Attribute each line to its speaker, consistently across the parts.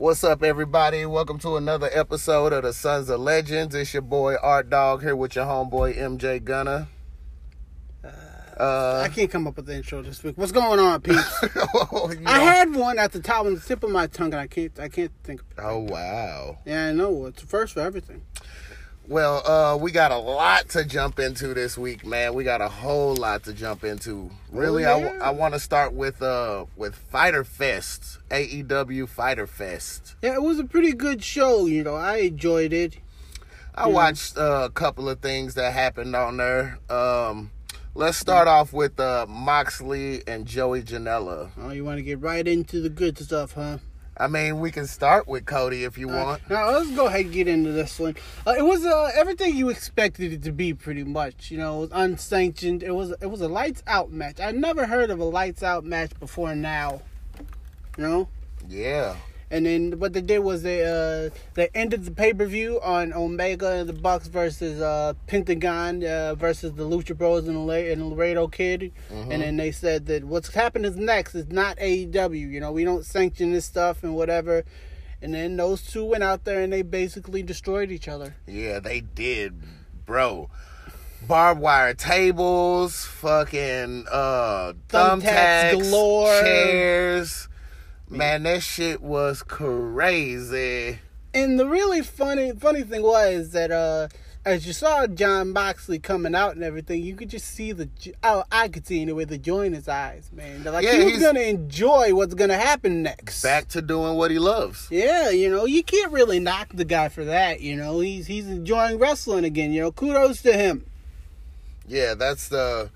Speaker 1: What's up, everybody? Welcome to another episode of the Sons of Legends. It's your boy Art Dog here with your homeboy MJ Gunner. Uh,
Speaker 2: I can't come up with the intro this week. What's going on, peeps?
Speaker 1: you
Speaker 2: I
Speaker 1: know-
Speaker 2: had one at the top of the tip of my tongue, and I can't. I can't think. Of it.
Speaker 1: Oh wow.
Speaker 2: Yeah, I know. It's the first for everything.
Speaker 1: Well, uh, we got a lot to jump into this week, man. We got a whole lot to jump into. Really,
Speaker 2: Oh,
Speaker 1: I
Speaker 2: yeah.
Speaker 1: I, want to start with uh with Fyter Fest, AEW Fyter Fest.
Speaker 2: Yeah, it was a pretty good show. You know, I enjoyed it.
Speaker 1: I watched uh, a couple of things that happened on there. Um, let's start off with uh, Moxley and Joey Janela.
Speaker 2: Oh, you want to get right into the good stuff, huh?
Speaker 1: I mean, we can start with Cody if you
Speaker 2: Uh,
Speaker 1: want.
Speaker 2: now let's go ahead and get into this one. Uh, it was uh, everything you expected it to be, pretty much. You know, it was unsanctioned. It was it was a lights out match. I never heard of a lights out match before now. You know.
Speaker 1: Yeah,
Speaker 2: And then what they did was they uh they ended the pay per view on Omega and the Bucks versus uh Pentagon uh, versus the Lucha Bros and the La- and Laredo Kid, and then they said that what's happening next is not AEW. You know we don't sanction this stuff and whatever. And then those two went out there and they basically destroyed each other.
Speaker 1: yeah, they did, bro. Barbed wire tables, fucking uh,
Speaker 2: Thumbtacks
Speaker 1: thumbtacks,
Speaker 2: galore.
Speaker 1: chairs. Man, that shit was crazy.
Speaker 2: And the really funny funny thing was that uh as you saw Jon Moxley coming out and everything, you could just see the oh, I could see anyway the joy in his eyes, man. Like
Speaker 1: Yeah,
Speaker 2: he was
Speaker 1: he's-
Speaker 2: gonna enjoy what's gonna happen next.
Speaker 1: Back to doing what he loves.
Speaker 2: Yeah, you know, you can't really knock the guy for that. You know, he's he's enjoying wrestling again. You know, kudos to him.
Speaker 1: Yeah, that's the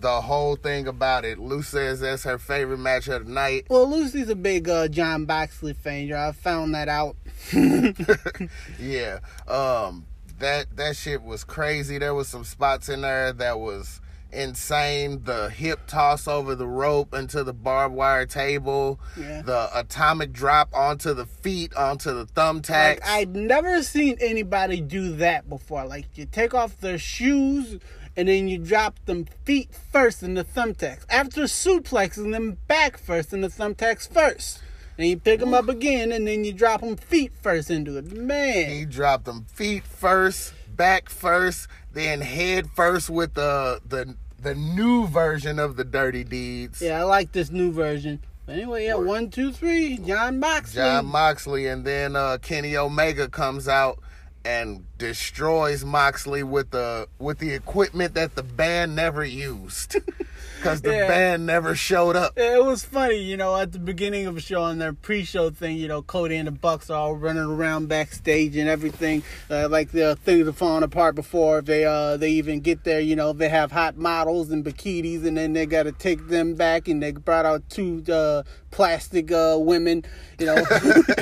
Speaker 1: the whole thing about it. Lou says that's her favorite match of the night.
Speaker 2: Well, Lucy's a big uh, Jon Moxley fan. You I found that out.
Speaker 1: Yeah. Um that that shit was crazy. There was some spots in there that was insane. The hip toss over the rope into the barbed wire table.
Speaker 2: Yeah.
Speaker 1: The atomic drop onto the feet, onto the thumbtacks.
Speaker 2: Like I'd never seen anybody do that before. Like you take off their shoes and then you drop them feet first in the thumbtacks. After suplexing them back first in the thumbtacks first. And you pick them up again and then you drop them feet first into it. Man.
Speaker 1: he dropped them feet first, back first, then head first with the the the new version of the dirty deeds.
Speaker 2: Yeah, I like this new version. But anyway, yeah, one, two, three, Jon Moxley.
Speaker 1: Jon Moxley, and then uh, Kenny Omega comes out and destroys Moxley with the with the equipment that the band never used, because the
Speaker 2: Yeah.
Speaker 1: band never showed up.
Speaker 2: It was funny, you know, at the beginning of the show on their pre-show thing, you know, Cody and the Bucks are all running around backstage and everything, uh, like the things are falling apart before they uh they even get there. You know, they have hot models and bikinis, and then they got to take them back, and they brought out two uh, plastic uh, women, you know, in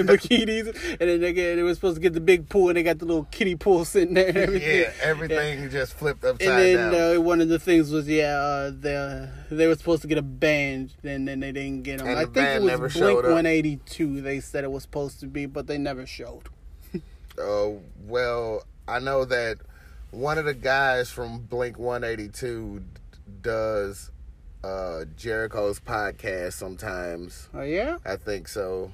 Speaker 2: bikinis, and then they get they were supposed to get the big pool, and they got the little kiddie pool sitting there and everything.
Speaker 1: Yeah, everything just flipped upside
Speaker 2: And then
Speaker 1: down.
Speaker 2: uh, one of the things was yeah, uh, they were supposed to get a band, and then they didn't get them.
Speaker 1: And
Speaker 2: I
Speaker 1: the
Speaker 2: think it was Blink 182. They said it was supposed to be, but they never showed.
Speaker 1: Uh, well, I know that one of the guys from Blink 182 does uh, Jericho's podcast sometimes.
Speaker 2: Oh yeah.
Speaker 1: I think so.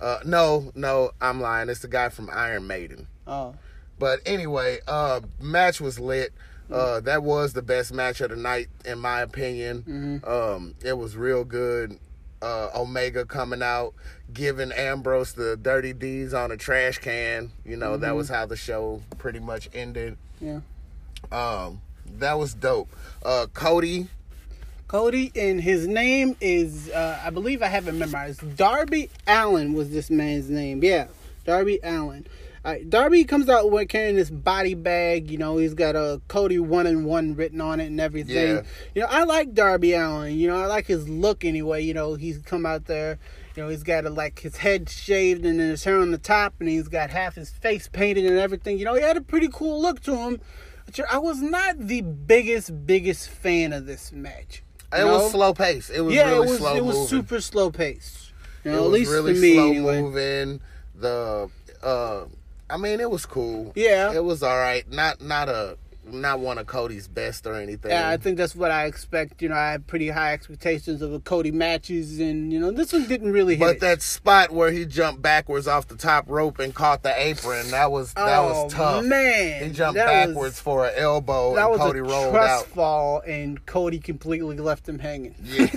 Speaker 1: Uh, no, no, I'm lying. It's the guy from Iron Maiden.
Speaker 2: Oh
Speaker 1: But anyway, uh, match was lit. Uh, that was the best match of the night, in my opinion. Um, it was real good. Uh, Omega coming out, giving Ambrose the dirty deeds on a trash can. You know, that was how the show pretty much ended.
Speaker 2: yeah.
Speaker 1: Um, that was dope. Uh, Cody,
Speaker 2: Cody, and his name is uh, I believe I have it memorized. Darby Allin was this man's name. Yeah, Darby Allin. Uh, Darby comes out with carrying this body bag. You know, he's got a Cody one and one written on it and everything.
Speaker 1: Yeah.
Speaker 2: You know, I like Darby Allin. You know, I like his look anyway. You know, he's come out there. You know, he's got a, like his head shaved and then his hair on the top, and he's got half his face painted and everything. You know, he had a pretty cool look to him. But I was not the biggest, biggest fan of this match.
Speaker 1: it
Speaker 2: know?
Speaker 1: was slow pace. It was
Speaker 2: yeah,
Speaker 1: really
Speaker 2: it was
Speaker 1: slow
Speaker 2: it was
Speaker 1: moving.
Speaker 2: super slow paced. You
Speaker 1: it
Speaker 2: know,
Speaker 1: was
Speaker 2: at least
Speaker 1: really
Speaker 2: me
Speaker 1: slow
Speaker 2: anyway.
Speaker 1: moving. The uh, I mean, it was cool.
Speaker 2: Yeah.
Speaker 1: it was all right. Not not a not one of Cody's best or anything.
Speaker 2: Yeah, I think that's what I expect. You know, I have pretty high expectations of the Cody matches, and you know, this one didn't really hit.
Speaker 1: But
Speaker 2: it.
Speaker 1: that spot where he jumped backwards off the top rope and caught the apron, that was that
Speaker 2: oh,
Speaker 1: was tough.
Speaker 2: Man,
Speaker 1: He jumped backwards
Speaker 2: Was,
Speaker 1: for an elbow
Speaker 2: that
Speaker 1: and
Speaker 2: was
Speaker 1: Cody
Speaker 2: a
Speaker 1: rolled
Speaker 2: trust
Speaker 1: out.
Speaker 2: fall, and Cody completely left him hanging.
Speaker 1: Yeah.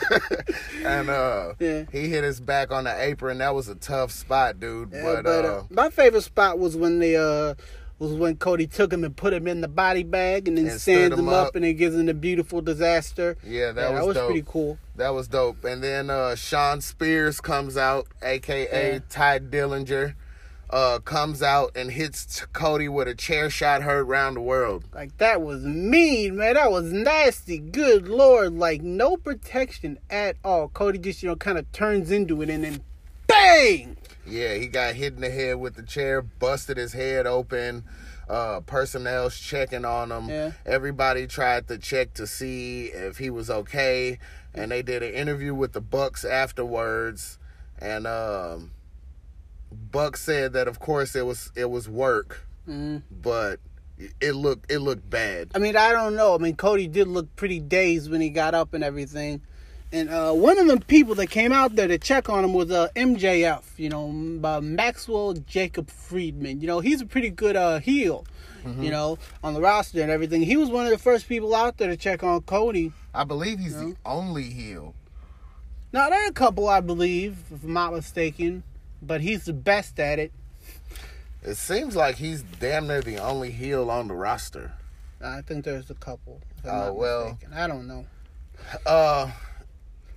Speaker 1: and uh
Speaker 2: Yeah.
Speaker 1: he hit his back on the apron. That was a tough spot, dude.
Speaker 2: Yeah,
Speaker 1: but,
Speaker 2: but,
Speaker 1: uh,
Speaker 2: uh, my favorite spot was when the uh was when Cody took him and put him in the body bag and then
Speaker 1: And
Speaker 2: stands
Speaker 1: him
Speaker 2: up,
Speaker 1: up.
Speaker 2: and then gives him the beautiful disaster.
Speaker 1: yeah, that
Speaker 2: yeah,
Speaker 1: was, dope.
Speaker 2: pretty cool.
Speaker 1: That was dope. And then uh Shawn Spears comes out, aka
Speaker 2: Yeah.
Speaker 1: Tye Dillinger, uh comes out and hits Cody with a chair shot heard round the world.
Speaker 2: Like that was mean, man. That was nasty. Good lord, like no protection at all. Cody just you know kind of turns into it and then bang.
Speaker 1: Yeah, he got hit in the head with the chair, busted his head open. Uh, personnel's checking on him.
Speaker 2: Yeah.
Speaker 1: Everybody tried to check to see if he was okay, and they did an interview with the Bucks afterwards. And um, Buck said that, of course, it was it was work,
Speaker 2: Mhm.
Speaker 1: but it looked it looked bad.
Speaker 2: I mean, I don't know. I mean, Cody did look pretty dazed when he got up and everything. And uh, one of the people that came out there to check on him was uh, MJF, you know, uh, Maxwell Jacob Friedman. You know, he's a pretty good uh, heel, you know, on the roster and everything. He was one of the first people out there to check on Cody.
Speaker 1: I believe he's
Speaker 2: Yeah.
Speaker 1: the only heel.
Speaker 2: Now, there are a couple, I believe, if I'm not mistaken, but he's the best at it.
Speaker 1: It seems like he's damn near the only heel on the roster.
Speaker 2: I think there's a couple.
Speaker 1: Oh, well.
Speaker 2: mistaken. I don't know.
Speaker 1: Uh,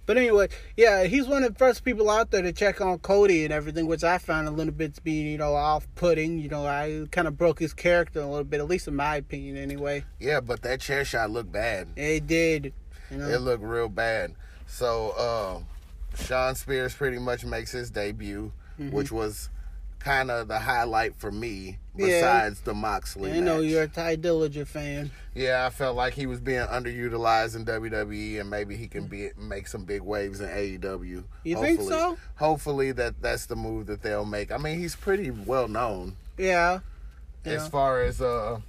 Speaker 2: But anyway, yeah, he's one of the first people out there to check on Cody and everything, which I found a little bit to be, you know, off putting. You know, I kind of broke his character a little bit, at least in my opinion, anyway.
Speaker 1: yeah, but that chair shot looked bad.
Speaker 2: It did. You know,
Speaker 1: It looked real bad. So uh, Shawn Spears pretty much makes his debut,
Speaker 2: Mm-hmm.
Speaker 1: which was kind of the highlight for me.
Speaker 2: Yeah.
Speaker 1: Besides the Moxley
Speaker 2: I know
Speaker 1: match.
Speaker 2: you're a Tye Dillinger fan.
Speaker 1: Yeah, I felt like he was being underutilized in WWE, and maybe he can be make some big waves in AEW.
Speaker 2: You think so?
Speaker 1: Hopefully that that's the move that they'll make. I mean, he's pretty well known
Speaker 2: Yeah.
Speaker 1: as
Speaker 2: Yeah.
Speaker 1: far as uh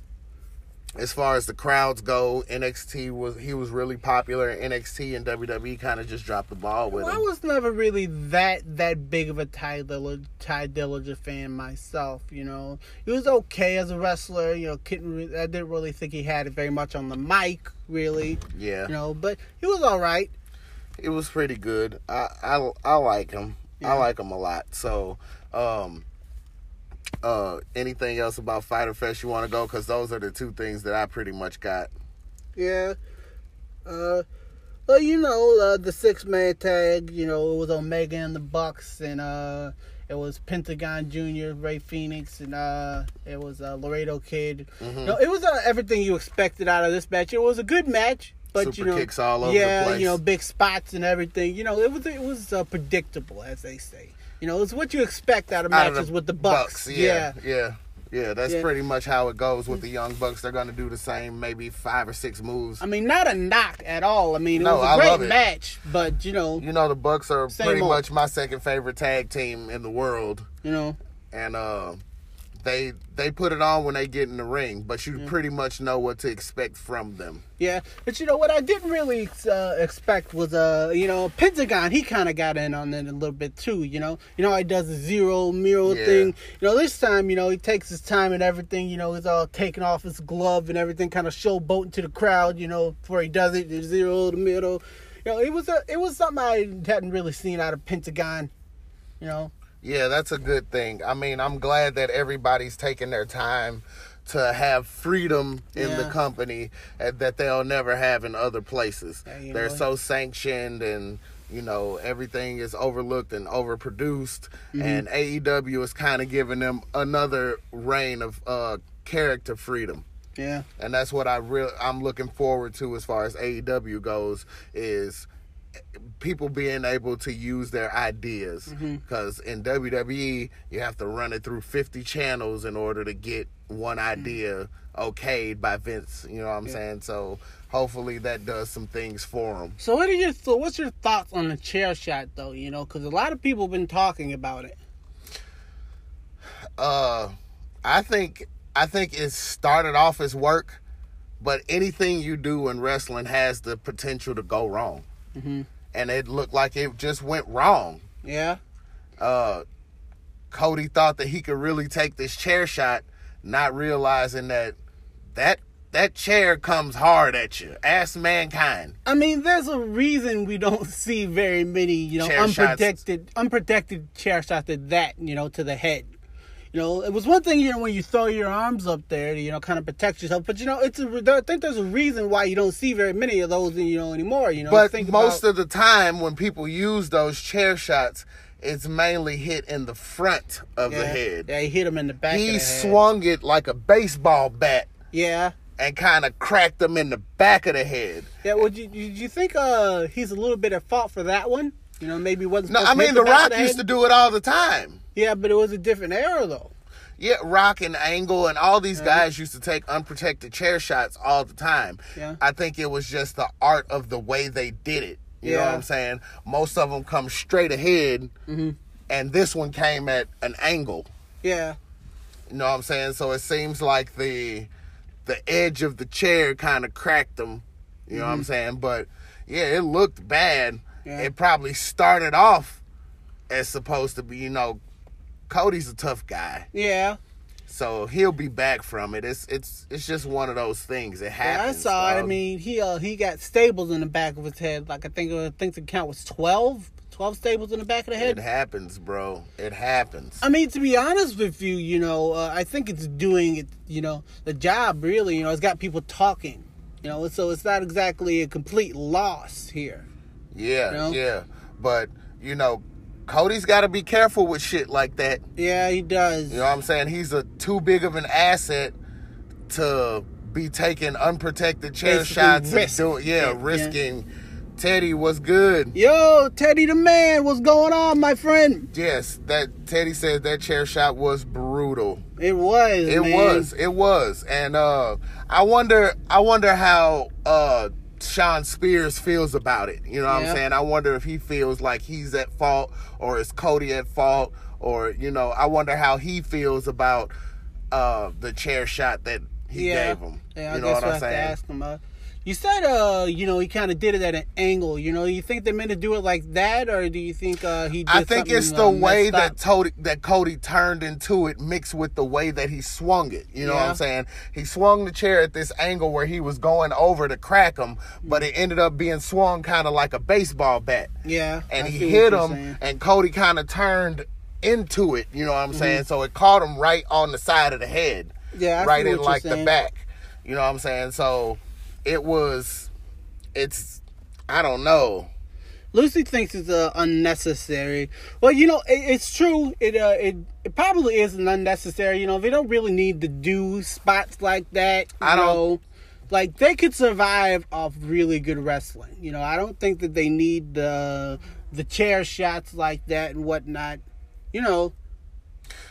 Speaker 1: as far as the crowds go. NXT was he was really popular. NXT and WWE kind of just dropped the ball with
Speaker 2: Well, I was never really that that big of a Tye Dillinger, Tye Dillinger fan myself. You know, he was okay as a wrestler. You know, couldn't re- I didn't really think he had it very much on the mic, really.
Speaker 1: Yeah,
Speaker 2: You know, but he was all right.
Speaker 1: it was pretty good. I I, I like him.
Speaker 2: Yeah.
Speaker 1: I like him a lot. So, um, uh, anything else about Fyter Fest you want to go? Because those are the two things that I pretty much got.
Speaker 2: Yeah. Uh, well, you know, uh, the six man tag, you know, it was Omega and the Bucks, and uh, it was Pentagon Jr., Rey Fénix, and uh, it was uh, Laredo Kid.
Speaker 1: Mm-hmm.
Speaker 2: You know, it was uh, everything you expected out of this match. It was a good match, but
Speaker 1: Super
Speaker 2: you know,
Speaker 1: kicks all over the
Speaker 2: yeah,
Speaker 1: place.
Speaker 2: you know, big spots and everything. You know, it was it was uh, predictable, as they say. You know, it's what you expect out of
Speaker 1: Out of
Speaker 2: matches
Speaker 1: the
Speaker 2: with the Bucks.
Speaker 1: yeah, yeah, yeah. That's
Speaker 2: Yeah.
Speaker 1: pretty much how it goes with the young Bucks. They're going to do the same, maybe five or six moves.
Speaker 2: I mean, not a knock at all. I mean, it
Speaker 1: No,
Speaker 2: was
Speaker 1: I
Speaker 2: a great
Speaker 1: love it.
Speaker 2: match, but you know,
Speaker 1: You know, the Bucks are pretty
Speaker 2: old.
Speaker 1: much my second favorite tag team in the world,
Speaker 2: you know.
Speaker 1: and uh, they they put it on when they get in the ring, but you pretty much know what to expect from them.
Speaker 2: Yeah, but you know what I didn't really uh, expect was uh you know Pentagon he kind of got in on it a little bit too you know? You know how he does the Cero Miedo
Speaker 1: Yeah.
Speaker 2: thing? You know this time you know he takes his time and everything you know he's all taking off his glove and everything kind of showboating to the crowd you know before he does it the zero the middle. You know it was a it was something I hadn't really seen out of Pentagon you know
Speaker 1: Yeah, that's a good thing. I mean, I'm glad that everybody's taking their time to have freedom in the company that they'll never have in other places.
Speaker 2: Yeah,
Speaker 1: They're
Speaker 2: know.
Speaker 1: so sanctioned and you know everything is overlooked and overproduced
Speaker 2: Mm-hmm.
Speaker 1: and AEW is kind of giving them another reign of uh character freedom.
Speaker 2: yeah
Speaker 1: and that's what I real I'm looking forward to as far as AEW goes is people being able to use their ideas. Because in WWE you have to run it through 50 channels in order to get one idea okayed by Vince you know what I'm saying? So hopefully that does some things for them
Speaker 2: so what are your so what's your thoughts on the chair shot though you know? Because a lot of people have been talking about it.
Speaker 1: Uh I think I think it started off as work, but anything you do in wrestling has the potential to go wrong.
Speaker 2: Mm-hmm.
Speaker 1: And it looked like it just went wrong.
Speaker 2: Yeah.
Speaker 1: Uh, Cody thought that he could really take this chair shot, not realizing that that that chair comes hard at you. Ask mankind.
Speaker 2: I mean, there's a reason we don't see very many, you know,
Speaker 1: Chair shots.
Speaker 2: unprotected, unprotected chair shots at that, you know, to the head. You know, it was one thing, know, when you throw your arms up there to, you know, kind of protect yourself. But you know, it's a, I think there's a reason why you don't see very many of those, you know, anymore. You know,
Speaker 1: But
Speaker 2: think
Speaker 1: most
Speaker 2: about,
Speaker 1: of the time, when people use those chair shots, it's mainly hit in the front of
Speaker 2: yeah,
Speaker 1: the head.
Speaker 2: Yeah, he hit him in the back.
Speaker 1: he
Speaker 2: of the head.
Speaker 1: swung it like a baseball bat
Speaker 2: Yeah.
Speaker 1: and kind of cracked him in the back of the head.
Speaker 2: Yeah, would you, you you think uh he's a little bit at fault for that one? You know, maybe wasn't.
Speaker 1: No, I mean the
Speaker 2: of
Speaker 1: Rock
Speaker 2: the
Speaker 1: used to do it all the time.
Speaker 2: Yeah, but it was a different era though.
Speaker 1: Yeah, Rock and Angle and all these guys used to take unprotected chair shots all the time.
Speaker 2: Yeah.
Speaker 1: I think it was just the art of the way they did it. You know what I'm saying? Most of them come straight ahead,
Speaker 2: Mm-hmm.
Speaker 1: and this one came at an angle.
Speaker 2: Yeah,
Speaker 1: You know what I'm saying? So it seems like the the edge of the chair kind of cracked them. You know what I'm saying? But yeah, it looked bad.
Speaker 2: Mm-hmm. Yeah.
Speaker 1: It probably started off as supposed to be. You know, Cody's a tough guy,
Speaker 2: yeah.
Speaker 1: so he'll be back from it. It's it's it's just one of those things. It
Speaker 2: Yeah, I saw it. I mean, he uh he got staples in the back of his head. Like I think I think the count was 12, 12 staples in the back of the head.
Speaker 1: it happens, bro. It happens.
Speaker 2: I mean, to be honest with you, you know, uh, I think it's doing it. You know, the job really. You know, it's got people talking. You know, so it's not exactly a complete loss here.
Speaker 1: Yeah,
Speaker 2: You know?
Speaker 1: yeah. But you know, Cody's got to be careful with shit like that.
Speaker 2: Yeah, he does.
Speaker 1: You know what I'm saying? He's a too big of an asset to be taking unprotected chair
Speaker 2: Basically
Speaker 1: shots
Speaker 2: risk
Speaker 1: and doing yeah,
Speaker 2: yeah.
Speaker 1: risking. Teddy was good.
Speaker 2: Yo, Teddy the man, what's going on, my friend?
Speaker 1: Yes, that Teddy said that chair shot was brutal.
Speaker 2: It was.
Speaker 1: It
Speaker 2: man.
Speaker 1: was, it was, and uh, I wonder, I wonder how uh, Shawn Spears feels about it. You know what. I'm saying? I wonder if he feels like he's at fault, or is Cody at fault, or you know, I wonder how he feels about uh, the chair shot that he
Speaker 2: yeah.
Speaker 1: gave him.
Speaker 2: Yeah, I
Speaker 1: you know
Speaker 2: guess
Speaker 1: what I'm
Speaker 2: have to
Speaker 1: saying?
Speaker 2: You said, uh, you know, he kind of did it at an angle. You know, you think they meant to do it like that, or do you think uh, he? Did
Speaker 1: I think it's the
Speaker 2: uh,
Speaker 1: way that? Cody that Cody turned into it mixed with the way that he swung it. You know what I'm saying? He swung the chair at this angle where he was going over to crack him, but it ended up being swung kind of like a baseball bat.
Speaker 2: Yeah,
Speaker 1: And
Speaker 2: I
Speaker 1: he hit him,
Speaker 2: saying.
Speaker 1: and Cody kind of turned into it. You know what I'm
Speaker 2: Mm-hmm.
Speaker 1: saying? So it caught him right on the side of the head,
Speaker 2: Yeah, I
Speaker 1: right in like the back. You know what I'm saying? So it was, it's, I don't know.
Speaker 2: Lucy thinks it's uh, unnecessary. Well, you know, it, it's true. It uh, it it probably is an unnecessary. You know, they don't really need to do spots like that. You
Speaker 1: I don't-
Speaker 2: Know? Like they could survive off really good wrestling. You know, I don't think that they need the the chair shots like that and whatnot. You know,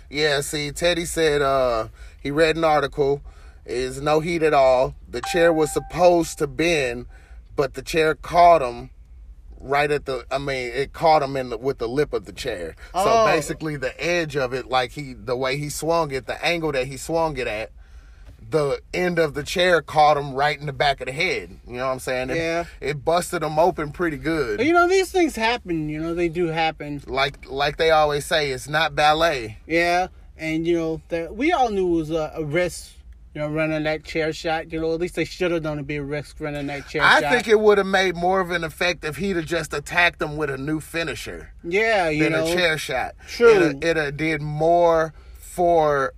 Speaker 1: Yeah, see, Teddy said uh he read an article. Is no heat at all. The chair was supposed to bend, but the chair caught him right at the. I mean, it caught him in the, with the lip of the chair. So
Speaker 2: Oh.
Speaker 1: basically, the edge of it, like he, the way he swung it, the angle that he swung it at, the end of the chair caught him right in the back of the head. You know what I'm saying? It,
Speaker 2: Yeah.
Speaker 1: It busted him open pretty good.
Speaker 2: But, you know these things happen. You know they do happen.
Speaker 1: like like they always say, it's not ballet.
Speaker 2: Yeah, and you know that we all knew it was a, a risk. You know, running that chair shot. You know, at least they should have done to be a risk running that chair shot.
Speaker 1: I
Speaker 2: shot.
Speaker 1: think it would have made more of an effect if he'd have just attacked him with a new finisher
Speaker 2: yeah, you
Speaker 1: than
Speaker 2: know,
Speaker 1: a chair shot.
Speaker 2: True.
Speaker 1: It have did more for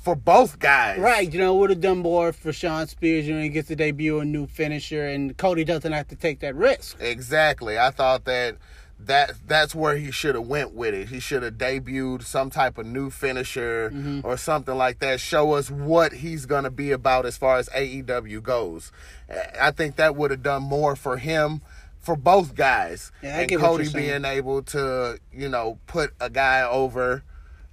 Speaker 1: for both guys.
Speaker 2: right? You know, would have done more for Shawn Spears. You know, he gets to debut a new finisher, and Cody doesn't have to take that risk.
Speaker 1: Exactly. I thought that that that's where he should have went with it. He should have debuted some type of new finisher
Speaker 2: Mm-hmm.
Speaker 1: or something like that. Show us what he's gonna be about as far as AEW goes. I think that would have done more for him. For both guys,
Speaker 2: Yeah,
Speaker 1: and Cody being able to, you know, put a guy over,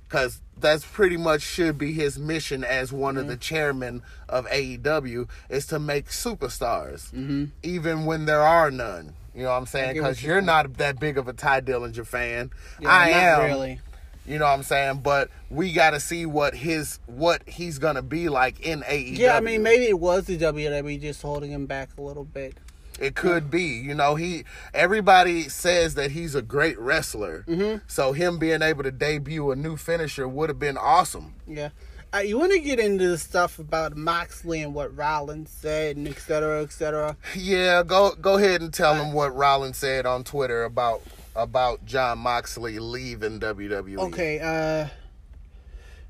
Speaker 1: because that's pretty much should be his mission as one
Speaker 2: Mm-hmm.
Speaker 1: of the chairmen of AEW is to make superstars,
Speaker 2: Mm-hmm.
Speaker 1: even when there are none. You know what I'm saying? Because
Speaker 2: you're
Speaker 1: not that big of a Tye Dillinger fan.
Speaker 2: Yeah,
Speaker 1: I am.
Speaker 2: really.
Speaker 1: You know what I'm saying? But we got to see what his what he's gonna be like in AEW.
Speaker 2: Yeah, I mean, maybe it was the WWE just holding him back a little bit.
Speaker 1: It could be. You know, he everybody says that he's a great wrestler.
Speaker 2: Mm-hmm.
Speaker 1: So him being able to debut a new finisher would have been awesome.
Speaker 2: Yeah. Uh, you want to get into the stuff about Moxley and what Rollins said and et cetera, et cetera.
Speaker 1: Yeah, go go ahead and tell him what Rollins said on Twitter about about Jon Moxley leaving WWE.
Speaker 2: Okay, uh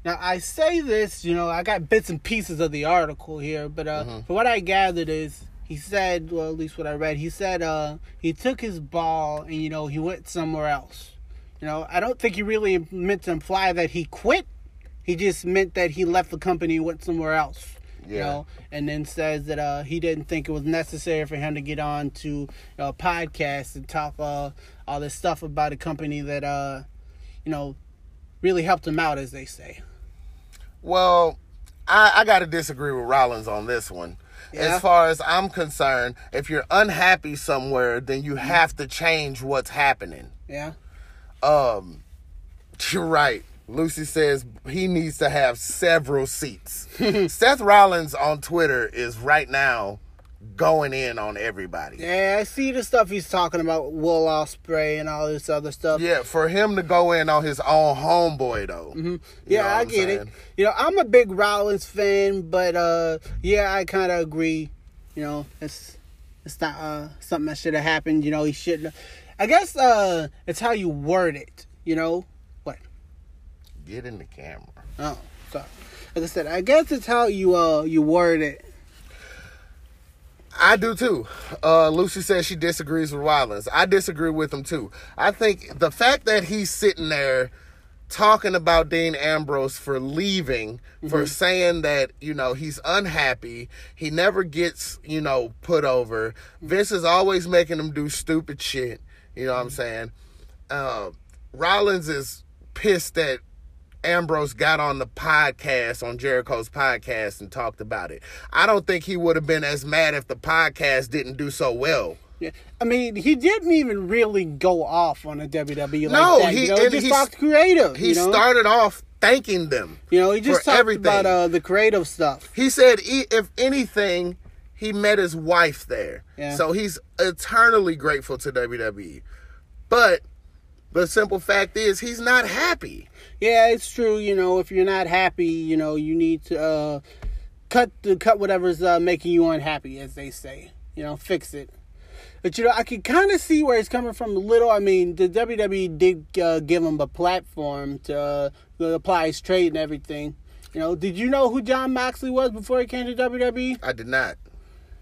Speaker 2: now I say this, you know, I got bits and pieces of the article here, but uh
Speaker 1: Mm-hmm.
Speaker 2: from what I gathered is he said, well at least what I read, he said uh he took his ball and you know, he went somewhere else. You know, I don't think he really meant to imply that he quit. He just meant that he left the company and went somewhere else. You know, and then says that uh, he didn't think it was necessary for him to get on to you know, a podcast and talk uh, all this stuff about a company that uh, you know really helped him out, as they say.
Speaker 1: Well, I, I got to disagree with Rollins on this one.
Speaker 2: Yeah?
Speaker 1: As far as I'm concerned, if you're unhappy somewhere, then you have to change what's happening.
Speaker 2: Yeah.
Speaker 1: Um, you're right. Lucy says he needs to have several seats. Seth Rollins on Twitter is right now going in on everybody.
Speaker 2: Yeah, I see the stuff he's talking about, Will Ospreay and all this other stuff.
Speaker 1: Yeah, for him to go in on his own homeboy though. Know
Speaker 2: Yeah, I get it. You know, I'm a big Rollins fan, but uh, yeah, I kind of agree. You know, it's it's not uh, something that should have happened. You know, he shouldn't. I guess uh, it's how you word it. You know?
Speaker 1: Get in the camera.
Speaker 2: Oh, sorry. Like I said, I guess it's how you uh you word it.
Speaker 1: I do too. Uh, Lucy says she disagrees with Rollins. I disagree with him too. I think the fact that he's sitting there talking about Dean Ambrose for leaving, for saying that, you know, he's unhappy, he never gets, you know, put over. Vince is always making him do stupid shit. You know what I'm saying? Uh, Rollins is pissed that Ambrose got on the podcast, on Jericho's podcast, and talked about it. I don't think he would have been as mad if the podcast didn't do so well.
Speaker 2: Yeah, I mean, he didn't even really go off on a WWE like
Speaker 1: No,
Speaker 2: that.
Speaker 1: he-
Speaker 2: you know, he just
Speaker 1: he's-
Speaker 2: talked creative.
Speaker 1: He
Speaker 2: you know?
Speaker 1: started off thanking them.
Speaker 2: You know, he just talked
Speaker 1: everything.
Speaker 2: about uh, the creative stuff.
Speaker 1: He said, if anything, he met his wife there.
Speaker 2: Yeah.
Speaker 1: So he's eternally grateful to WWE. But the simple fact is, he's not happy.
Speaker 2: Yeah, it's true. You know, if you're not happy, you know, you need to uh, cut the cut whatever's uh, making you unhappy, as they say. You know, fix it. But you know, I can kind of see where he's coming from a little. I mean, the WWE did uh, give him a platform to, uh, to apply his trade and everything. You know, did you know who Jon Moxley was before he came to WWE?
Speaker 1: I did not.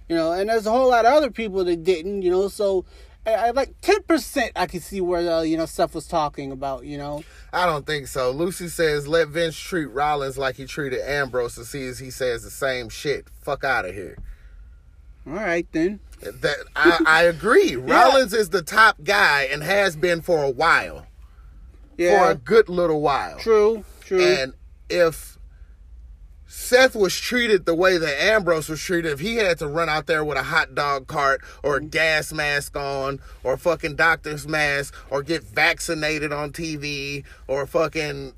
Speaker 2: You know, and there's a whole lot of other people that didn't. You know, so I, I like ten percent. I can see where uh, you know Seth was talking about. You know.
Speaker 1: I don't think so. Lucy says, let Vince treat Rollins like he treated Ambrose to see if he says the same shit. Fuck out of here.
Speaker 2: All right then.
Speaker 1: That I, I agree. Rollins is the top guy and has been for a while.
Speaker 2: Yeah.
Speaker 1: For a good little while.
Speaker 2: True, true.
Speaker 1: And if Seth was treated the way that Ambrose was treated, if he had to run out there with a hot dog cart or a gas mask on or a fucking doctor's mask or get vaccinated on TV or fucking,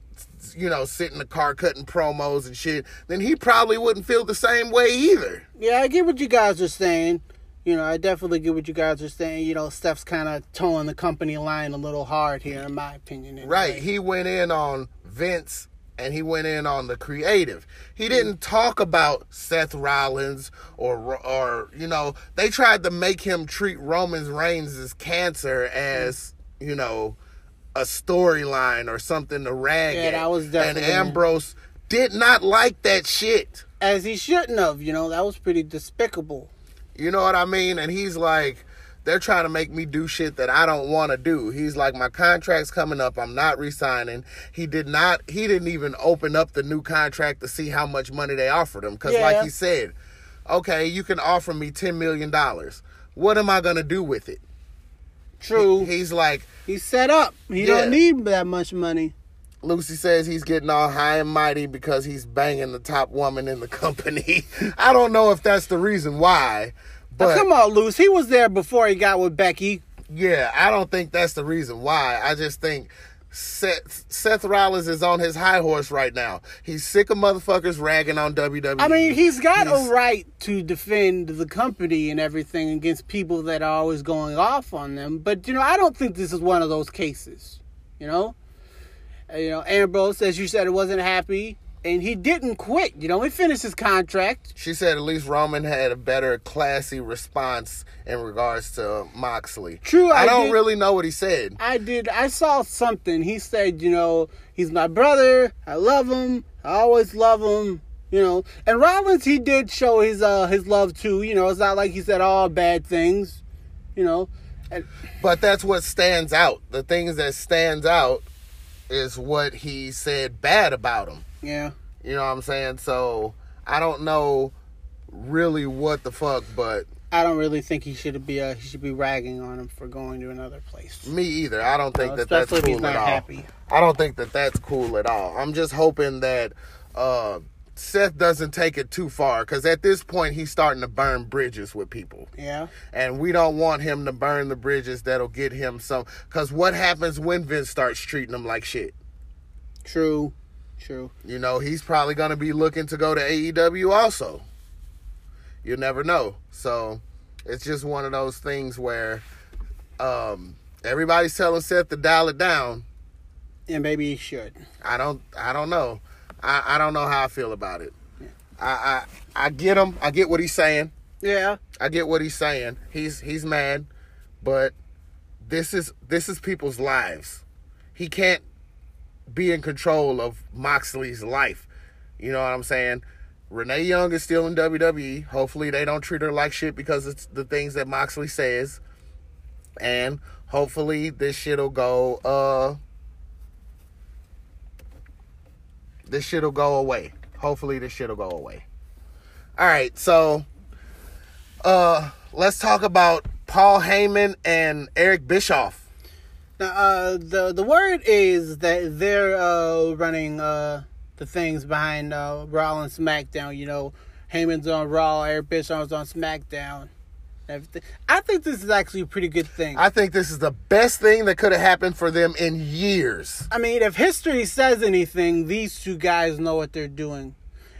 Speaker 1: you know, sit in the car cutting promos and shit, then he probably wouldn't feel the same way either.
Speaker 2: yeah, I get what you guys are saying. You know, I definitely get what you guys are saying. You know, Steph's kind of towing the company line a little hard here, in my opinion. anyway.
Speaker 1: Right. He went in on Vince and he went in on the creative. He didn't mm. talk about Seth Rollins or or you know, they tried to make him treat Roman Reigns' cancer as, mm. you know, a storyline or something to rag
Speaker 2: Yeah,
Speaker 1: at.
Speaker 2: that was
Speaker 1: and Ambrose did not like that shit.
Speaker 2: As he shouldn't have. You know, that was pretty despicable.
Speaker 1: You know what I mean? And he's like, they're trying to make me do shit that I don't want to do. He's like, my contract's coming up. I'm not resigning. He did not, he didn't even open up the new contract to see how much money they offered him. Because,
Speaker 2: Yeah.
Speaker 1: like he said, okay, you can offer me $10 million. What am I going to do with it?
Speaker 2: True.
Speaker 1: He's like,
Speaker 2: He's set up. He
Speaker 1: Yeah.
Speaker 2: don't need that much money.
Speaker 1: Lucy says he's getting all high and mighty because he's banging the top woman in the company. I don't know if that's the reason why, But
Speaker 2: come on, Luce. He was there before he got with Becky.
Speaker 1: Yeah, I don't think that's the reason why. I just think Seth, Seth Rollins is on his high horse right now. He's sick of motherfuckers ragging on WWE.
Speaker 2: I mean, he's got
Speaker 1: He's-
Speaker 2: a right to defend the company and everything against people that are always going off on them. But you know, I don't think this is one of those cases. You know, you know, Ambrose, as you said, it wasn't happy, and he didn't quit. You know, he finished his contract.
Speaker 1: She said at least Roman had a better classy response in regards to Moxley.
Speaker 2: True,
Speaker 1: I,
Speaker 2: I
Speaker 1: don't
Speaker 2: did-
Speaker 1: really know what he said.
Speaker 2: I did. I saw something. He said, you know, he's my brother. I love him. I always love him. You know, and Rollins, he did show his uh his love too. You know, it's not like he said all bad things. You know, and
Speaker 1: But that's what stands out. The things that stands out is what he said bad about him.
Speaker 2: Yeah,
Speaker 1: You know what I'm saying? So I don't know really what the fuck, but
Speaker 2: I don't really think he should be uh he should be ragging on him for going to another place.
Speaker 1: me either. I don't think
Speaker 2: Uh,
Speaker 1: that that's cool at all.
Speaker 2: happy.
Speaker 1: I don't think that that's cool at all. I'm just hoping that uh, Seth doesn't take it too far because at this point he's starting to burn bridges with people.
Speaker 2: Yeah,
Speaker 1: And we don't want him to burn the bridges that'll get him some. Because what happens when Vince starts treating him like shit?
Speaker 2: true, true.
Speaker 1: You know, he's probably going to be looking to go to AEW also. You never know. So it's just one of those things where um, everybody's telling Seth to dial it down.
Speaker 2: And maybe he should.
Speaker 1: I don't. I don't know. I, I don't know how I feel about it. I, I I get him. I get what he's saying.
Speaker 2: Yeah,
Speaker 1: I get what he's saying. He's he's mad, but this is this is people's lives. He can't be in control of Moxley's life. You know what I'm saying? Renee Young is still in WWE. Hopefully they don't treat her like shit because it's the things that Moxley says. And hopefully this shit'll go uh this shit'll go away. Hopefully this shit'll go away. All right, so uh let's talk about Paul Heyman and Eric Bischoff.
Speaker 2: Now, uh, the the word is that they're uh, running uh, the things behind uh, Raw and SmackDown. You know, Heyman's on Raw, Eric Bischoff's on SmackDown. Everything. I think this is actually a pretty good thing. I,
Speaker 1: I think this is the best thing that could have happened for them in years.
Speaker 2: I mean, if history says anything, these two guys know what they're doing.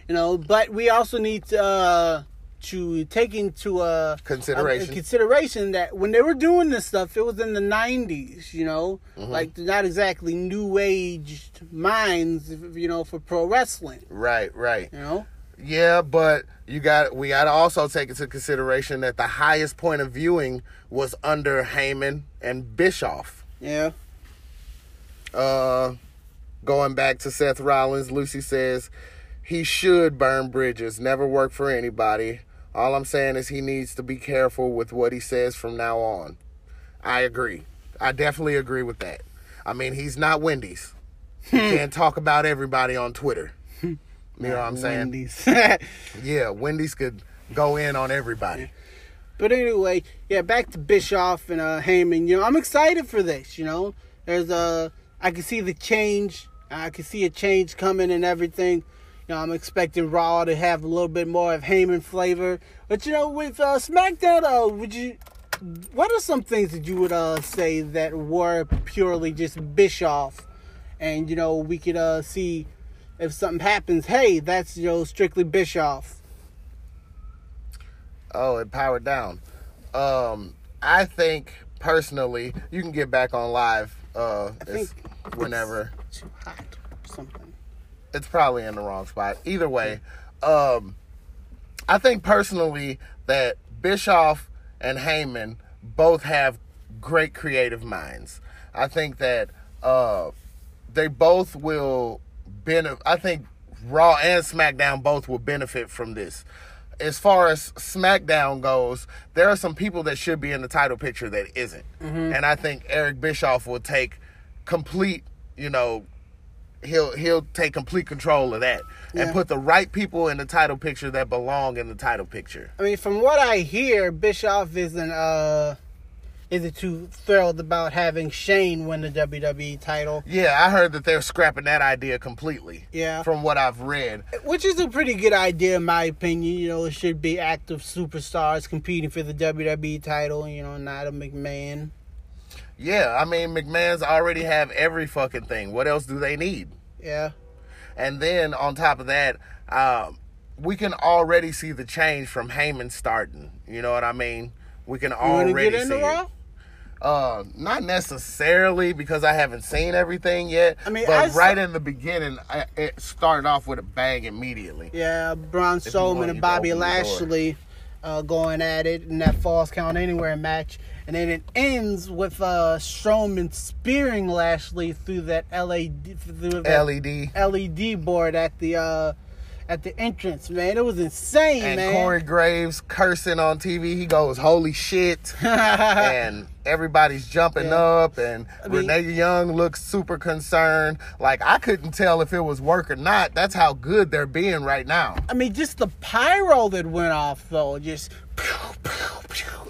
Speaker 2: You know, but we also need to uh, to take into uh,
Speaker 1: Consideration.
Speaker 2: uh, consideration that when they were doing this stuff, it was in the '90s. You know,
Speaker 1: Mm-hmm.
Speaker 2: like not exactly new age minds. You know, for pro wrestling.
Speaker 1: Right, right.
Speaker 2: You know,
Speaker 1: Yeah, but you got we got to also take into consideration that the highest point of viewing was under Heyman and Bischoff.
Speaker 2: yeah,
Speaker 1: Uh, going back to Seth Rollins, Lucy says he should burn bridges, never work for anybody. All I'm saying is he needs to be careful with what he says from now on. I agree. I definitely agree with that. I mean, he's not Wendy's. He hmm. can't talk about everybody on Twitter. Hmm. You know what I'm saying?
Speaker 2: Wendy's.
Speaker 1: Yeah, Wendy's could go in on everybody.
Speaker 2: But anyway, yeah, back to Bischoff and uh, Heyman. You know, I'm excited for this. You know, there's a, I can see the change. I can see a change coming and everything. You know, I'm expecting Raw to have a little bit more of Heyman flavor. But you know, with uh, SmackDown, uh, would you? What are some things that you would uh, say that were purely just Bischoff, and you know, we could uh, see if something happens. Hey, that's you know strictly Bischoff.
Speaker 1: Oh, it powered down. Um, I think personally, you can get back on live uh, whenever.
Speaker 2: Too hot or something.
Speaker 1: It's probably in the wrong spot. Either way, um, I think personally that Bischoff and Heyman both have great creative minds. I think that uh, they both will benefit. I think Raw and SmackDown both will benefit from this. As far as SmackDown goes, there are some people that should be in the title picture that isn't. and I think Eric Bischoff will take complete, you know, he'll he'll take complete control of that
Speaker 2: Yeah.
Speaker 1: and put the right people in the title picture that belong in the title picture.
Speaker 2: I mean, from what I hear, Bischoff isn't uh isn't too thrilled about having Shane win the WWE title,
Speaker 1: Yeah, I heard that they're scrapping that idea completely.
Speaker 2: Yeah.
Speaker 1: From what I've read.
Speaker 2: which is a pretty good idea in my opinion. You know, it should be active superstars competing for the WWE title. You know, not a McMahon.
Speaker 1: Yeah, I mean McMahon's already have every fucking thing. What else do they need?
Speaker 2: Yeah.
Speaker 1: And then on top of that, um, we can already see the change from Heyman starting. You know what I mean? We can
Speaker 2: You
Speaker 1: already
Speaker 2: get
Speaker 1: see it. Uh, not necessarily because I haven't seen everything yet.
Speaker 2: I mean,
Speaker 1: but
Speaker 2: I saw-
Speaker 1: right in the beginning, I, it started off with a bang immediately.
Speaker 2: Yeah, Braun Strowman and Bobby
Speaker 1: open the door.
Speaker 2: Lashley uh, going at it in that Falls Count Anywhere match. And then it ends with uh, Strowman spearing Lashley through that LED, through that
Speaker 1: LED.
Speaker 2: LED board at the uh, at the entrance. Man, it was insane,
Speaker 1: And
Speaker 2: man.
Speaker 1: Corey Graves cursing on TV. He goes, "Holy shit!" and everybody's jumping
Speaker 2: Yeah.
Speaker 1: up, and
Speaker 2: I mean-
Speaker 1: Renee Young looks super concerned. Like I couldn't tell if it was work or not. That's how good they're being right now.
Speaker 2: I mean, just the pyro that went off though, just pew, pew, pew,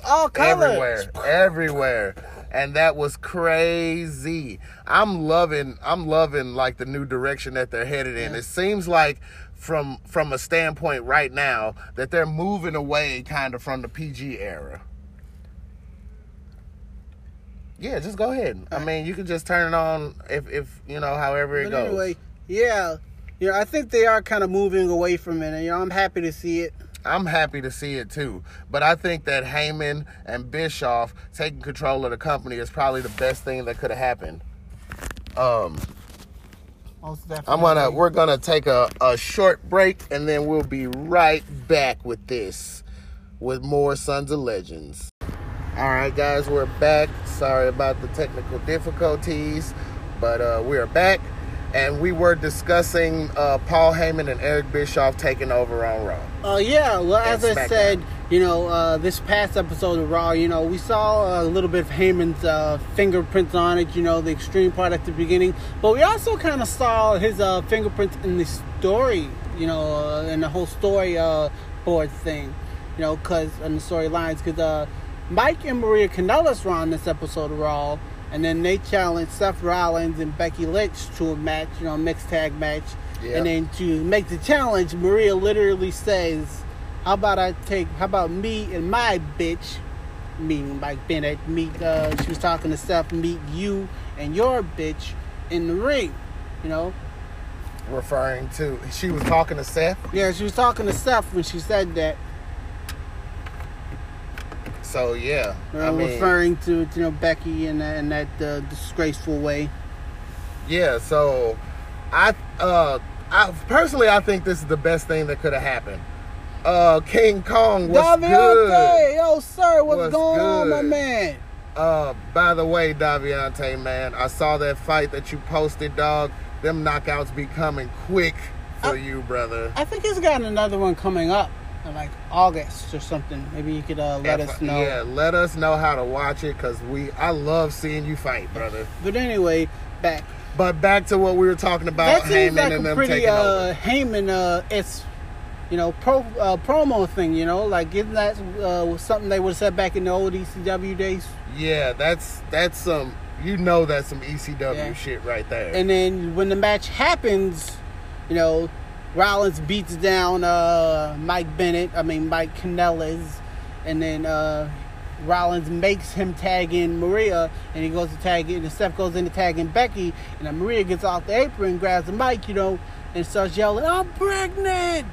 Speaker 2: all colors.
Speaker 1: everywhere, everywhere. And that was crazy. I'm loving I'm loving like the new direction that they're headed in.
Speaker 2: Yeah.
Speaker 1: It seems like from from a standpoint right now that they're moving away kind of from the PG era. Yeah, just go ahead. I mean, you can just turn it on if if you know however it
Speaker 2: But
Speaker 1: goes.
Speaker 2: anyway, yeah, know, I think they are kind of moving away from it, and you know, I'm happy to see it.
Speaker 1: I'm happy to see it too. But I think that Heyman and Bischoff taking control of the company is probably the best thing that could have happened. Um, I'm gonna we're gonna take a, a short break and then we'll be right back with this with more Sons of Legends. Alright guys, we're back. Sorry about the technical difficulties, but uh, we're back and we were discussing uh, Paul Heyman and Eric Bischoff taking over on Raw.
Speaker 2: Uh, yeah, well, as I
Speaker 1: SmackDown.
Speaker 2: said, you know, uh, this past episode of Raw, you know, we saw a little bit of Heyman's uh, fingerprints on it, you know, the extreme part at the beginning, but we also kind of saw his uh, fingerprints in the story, you know, uh, in the whole story uh, board thing, you know, because, and the storylines, because uh, Mike and Maria Kanellis were on this episode of Raw, and then they challenged Seth Rollins and Becky Lynch to a match, you know, a mixed tag match.
Speaker 1: Yeah.
Speaker 2: And then to make the challenge, Maria literally says, "How about I take? How about me and my bitch, meaning Mike Bennett, meet? Uh, she was talking to Seth, meet you and your bitch in the ring. You know,
Speaker 1: Referring to she was talking to Seth.
Speaker 2: yeah, she was talking to Seth when she said that.
Speaker 1: So yeah,
Speaker 2: Uh,
Speaker 1: I mean,
Speaker 2: referring to you know Becky in that, in that uh, disgraceful way.
Speaker 1: yeah. So I, uh, I personally, I think this is the best thing that could have happened. Uh, King Kong was
Speaker 2: Daviante,
Speaker 1: good.
Speaker 2: yo sir, what's
Speaker 1: What's
Speaker 2: going on, my man?
Speaker 1: Uh, by the way, Daviante, man, I saw that fight that you posted, dog. Them knockouts be coming quick for
Speaker 2: Uh,
Speaker 1: you, brother.
Speaker 2: I think he's got another one coming up like August or something. Maybe you could uh, let
Speaker 1: If-
Speaker 2: us know.
Speaker 1: Yeah, let us know how to watch it, cause we, I love seeing you fight, brother.
Speaker 2: But anyway, back.
Speaker 1: But back to what we were talking about,
Speaker 2: that seems
Speaker 1: Heyman
Speaker 2: like
Speaker 1: and
Speaker 2: a
Speaker 1: them
Speaker 2: pretty
Speaker 1: taking
Speaker 2: uh,
Speaker 1: over.
Speaker 2: Heyman. Uh, it's you know pro uh, promo thing. You know, like isn't that uh, something they would have said back in the old ECW days?
Speaker 1: Yeah, that's that's some. You know, that's some ECW
Speaker 2: Yeah.
Speaker 1: shit right there.
Speaker 2: And then when the match happens, you know, Rollins beats down uh, Mike Bennett. I mean Mike Kanellis, and then uh, Rollins makes him tag in Maria, and he goes to tag in. And Steph goes in to tag in Becky, and then Maria gets off the apron, grabs the mic, you know, and starts yelling, "I'm pregnant!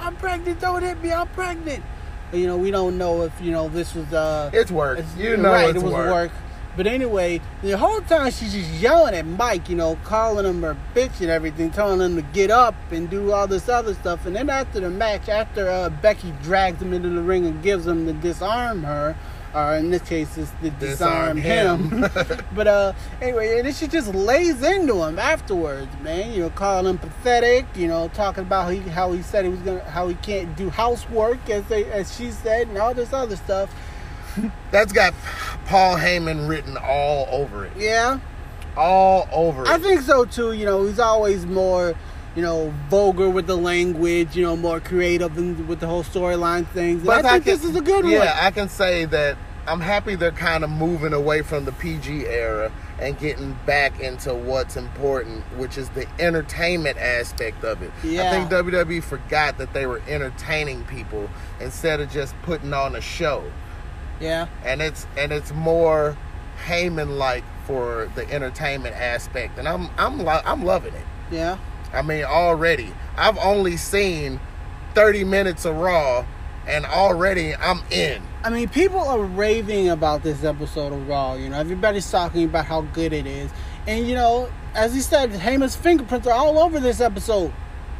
Speaker 2: I'm pregnant! Don't hit me! I'm pregnant!" But, you know, we don't know if you know this was uh,
Speaker 1: it's work.
Speaker 2: it's-
Speaker 1: You know,
Speaker 2: right,
Speaker 1: it's
Speaker 2: it was
Speaker 1: work.
Speaker 2: work. But anyway, the whole time she's just yelling at Mike, you know, calling him her bitch and everything, telling him to get up and do all this other stuff. And then after the match, after uh, Becky drags him into the ring and gives him to disarm her, or in this case, it's to disarm,
Speaker 1: Disarm
Speaker 2: him.
Speaker 1: him.
Speaker 2: but uh, anyway, and then she just lays into him afterwards, man. You know, calling him pathetic. You know, talking about he, how he said he was gonna, how he can't do housework, as they, as she said, and all this other stuff.
Speaker 1: That's got Paul Heyman written all over it.
Speaker 2: Yeah.
Speaker 1: All over it.
Speaker 2: I think so too. You know, he's always more, you know, vulgar with the language. You know, more creative and with the whole storyline things. And I think
Speaker 1: can-
Speaker 2: this is a good
Speaker 1: yeah,
Speaker 2: one.
Speaker 1: Yeah, I can say that I'm happy they're kind of moving away from the PG era and getting back into what's important, which is the entertainment aspect of it. I think WWE forgot that they were entertaining people instead of just putting on a show.
Speaker 2: Yeah,
Speaker 1: and it's and it's more Heyman like for the entertainment aspect, and I'm I'm lo- I'm loving it.
Speaker 2: Yeah.
Speaker 1: I mean, already I've only seen 30 minutes of Raw, and already I'm in.
Speaker 2: I mean, people are raving about this episode of Raw. You know, everybody's talking about how good it is, and you know, as he said, Heyman's fingerprints are all over this episode.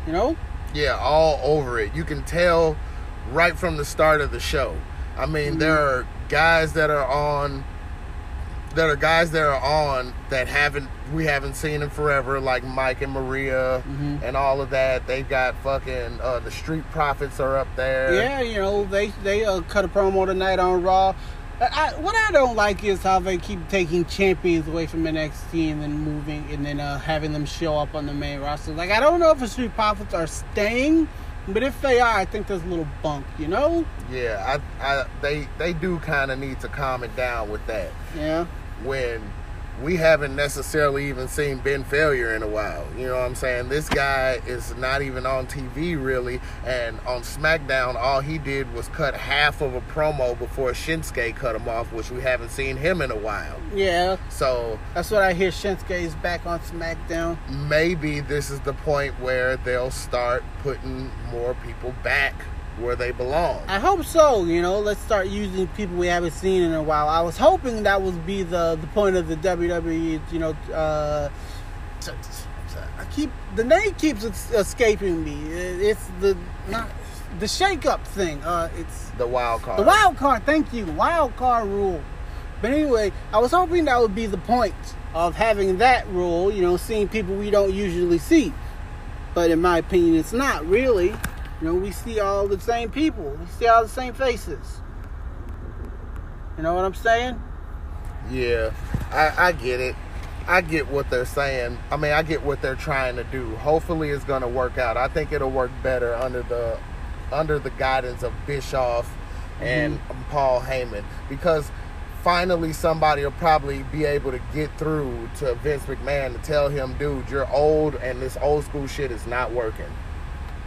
Speaker 2: You know.
Speaker 1: Yeah, all over it. You can tell right from the start of the show. I mean,
Speaker 2: Mm-hmm.
Speaker 1: there are guys that are on that are guys that are on that haven't we haven't seen in forever, like Mike and Maria
Speaker 2: Mhm.
Speaker 1: and all of that. They've got fucking uh, the Street Profits are up there.
Speaker 2: Yeah, you know, they they uh, cut a promo tonight on Raw. I, I, what I don't like is how they keep taking champions away from NXT and then moving and then uh, having them show up on the main roster. Like I don't know if the Street Profits are staying, but if they are, I think there's a little bunk. You know?
Speaker 1: Yeah, I, I they they do kind of need to calm it down with that.
Speaker 2: Yeah.
Speaker 1: when we haven't necessarily even seen Finn Bálor in a while. You know what I'm saying? This guy is not even on TV really, and on SmackDown, all he did was cut half of a promo before Shinsuke cut him off, which we haven't seen him in a while.
Speaker 2: Yeah,
Speaker 1: So
Speaker 2: that's what I hear. Shinsuke is back on SmackDown.
Speaker 1: maybe this is the point where they'll start putting more people back where they belong.
Speaker 2: I hope so. You know, let's start using people we haven't seen in a while. I was hoping that would be the the point of the WWE. You know, uh, I keep the name keeps escaping me. It's the not the shake up thing. Uh, it's
Speaker 1: The wild card.
Speaker 2: the wild card. Thank you, wild card rule. But anyway, I was hoping that would be the point of having that rule. You know, seeing people we don't usually see. But in my opinion, it's not really. You know, we see all the same people. We see all the same faces. You know what I'm saying?
Speaker 1: Yeah, I, I get it. I get what they're saying. I mean, I get what they're trying to do. Hopefully, it's going to work out. I think it'll work better under the under the guidance of Bischoff mm-hmm. and Paul Heyman because finally somebody will probably be able to get through to Vince McMahon to tell him, dude, you're old and this old school shit is not working.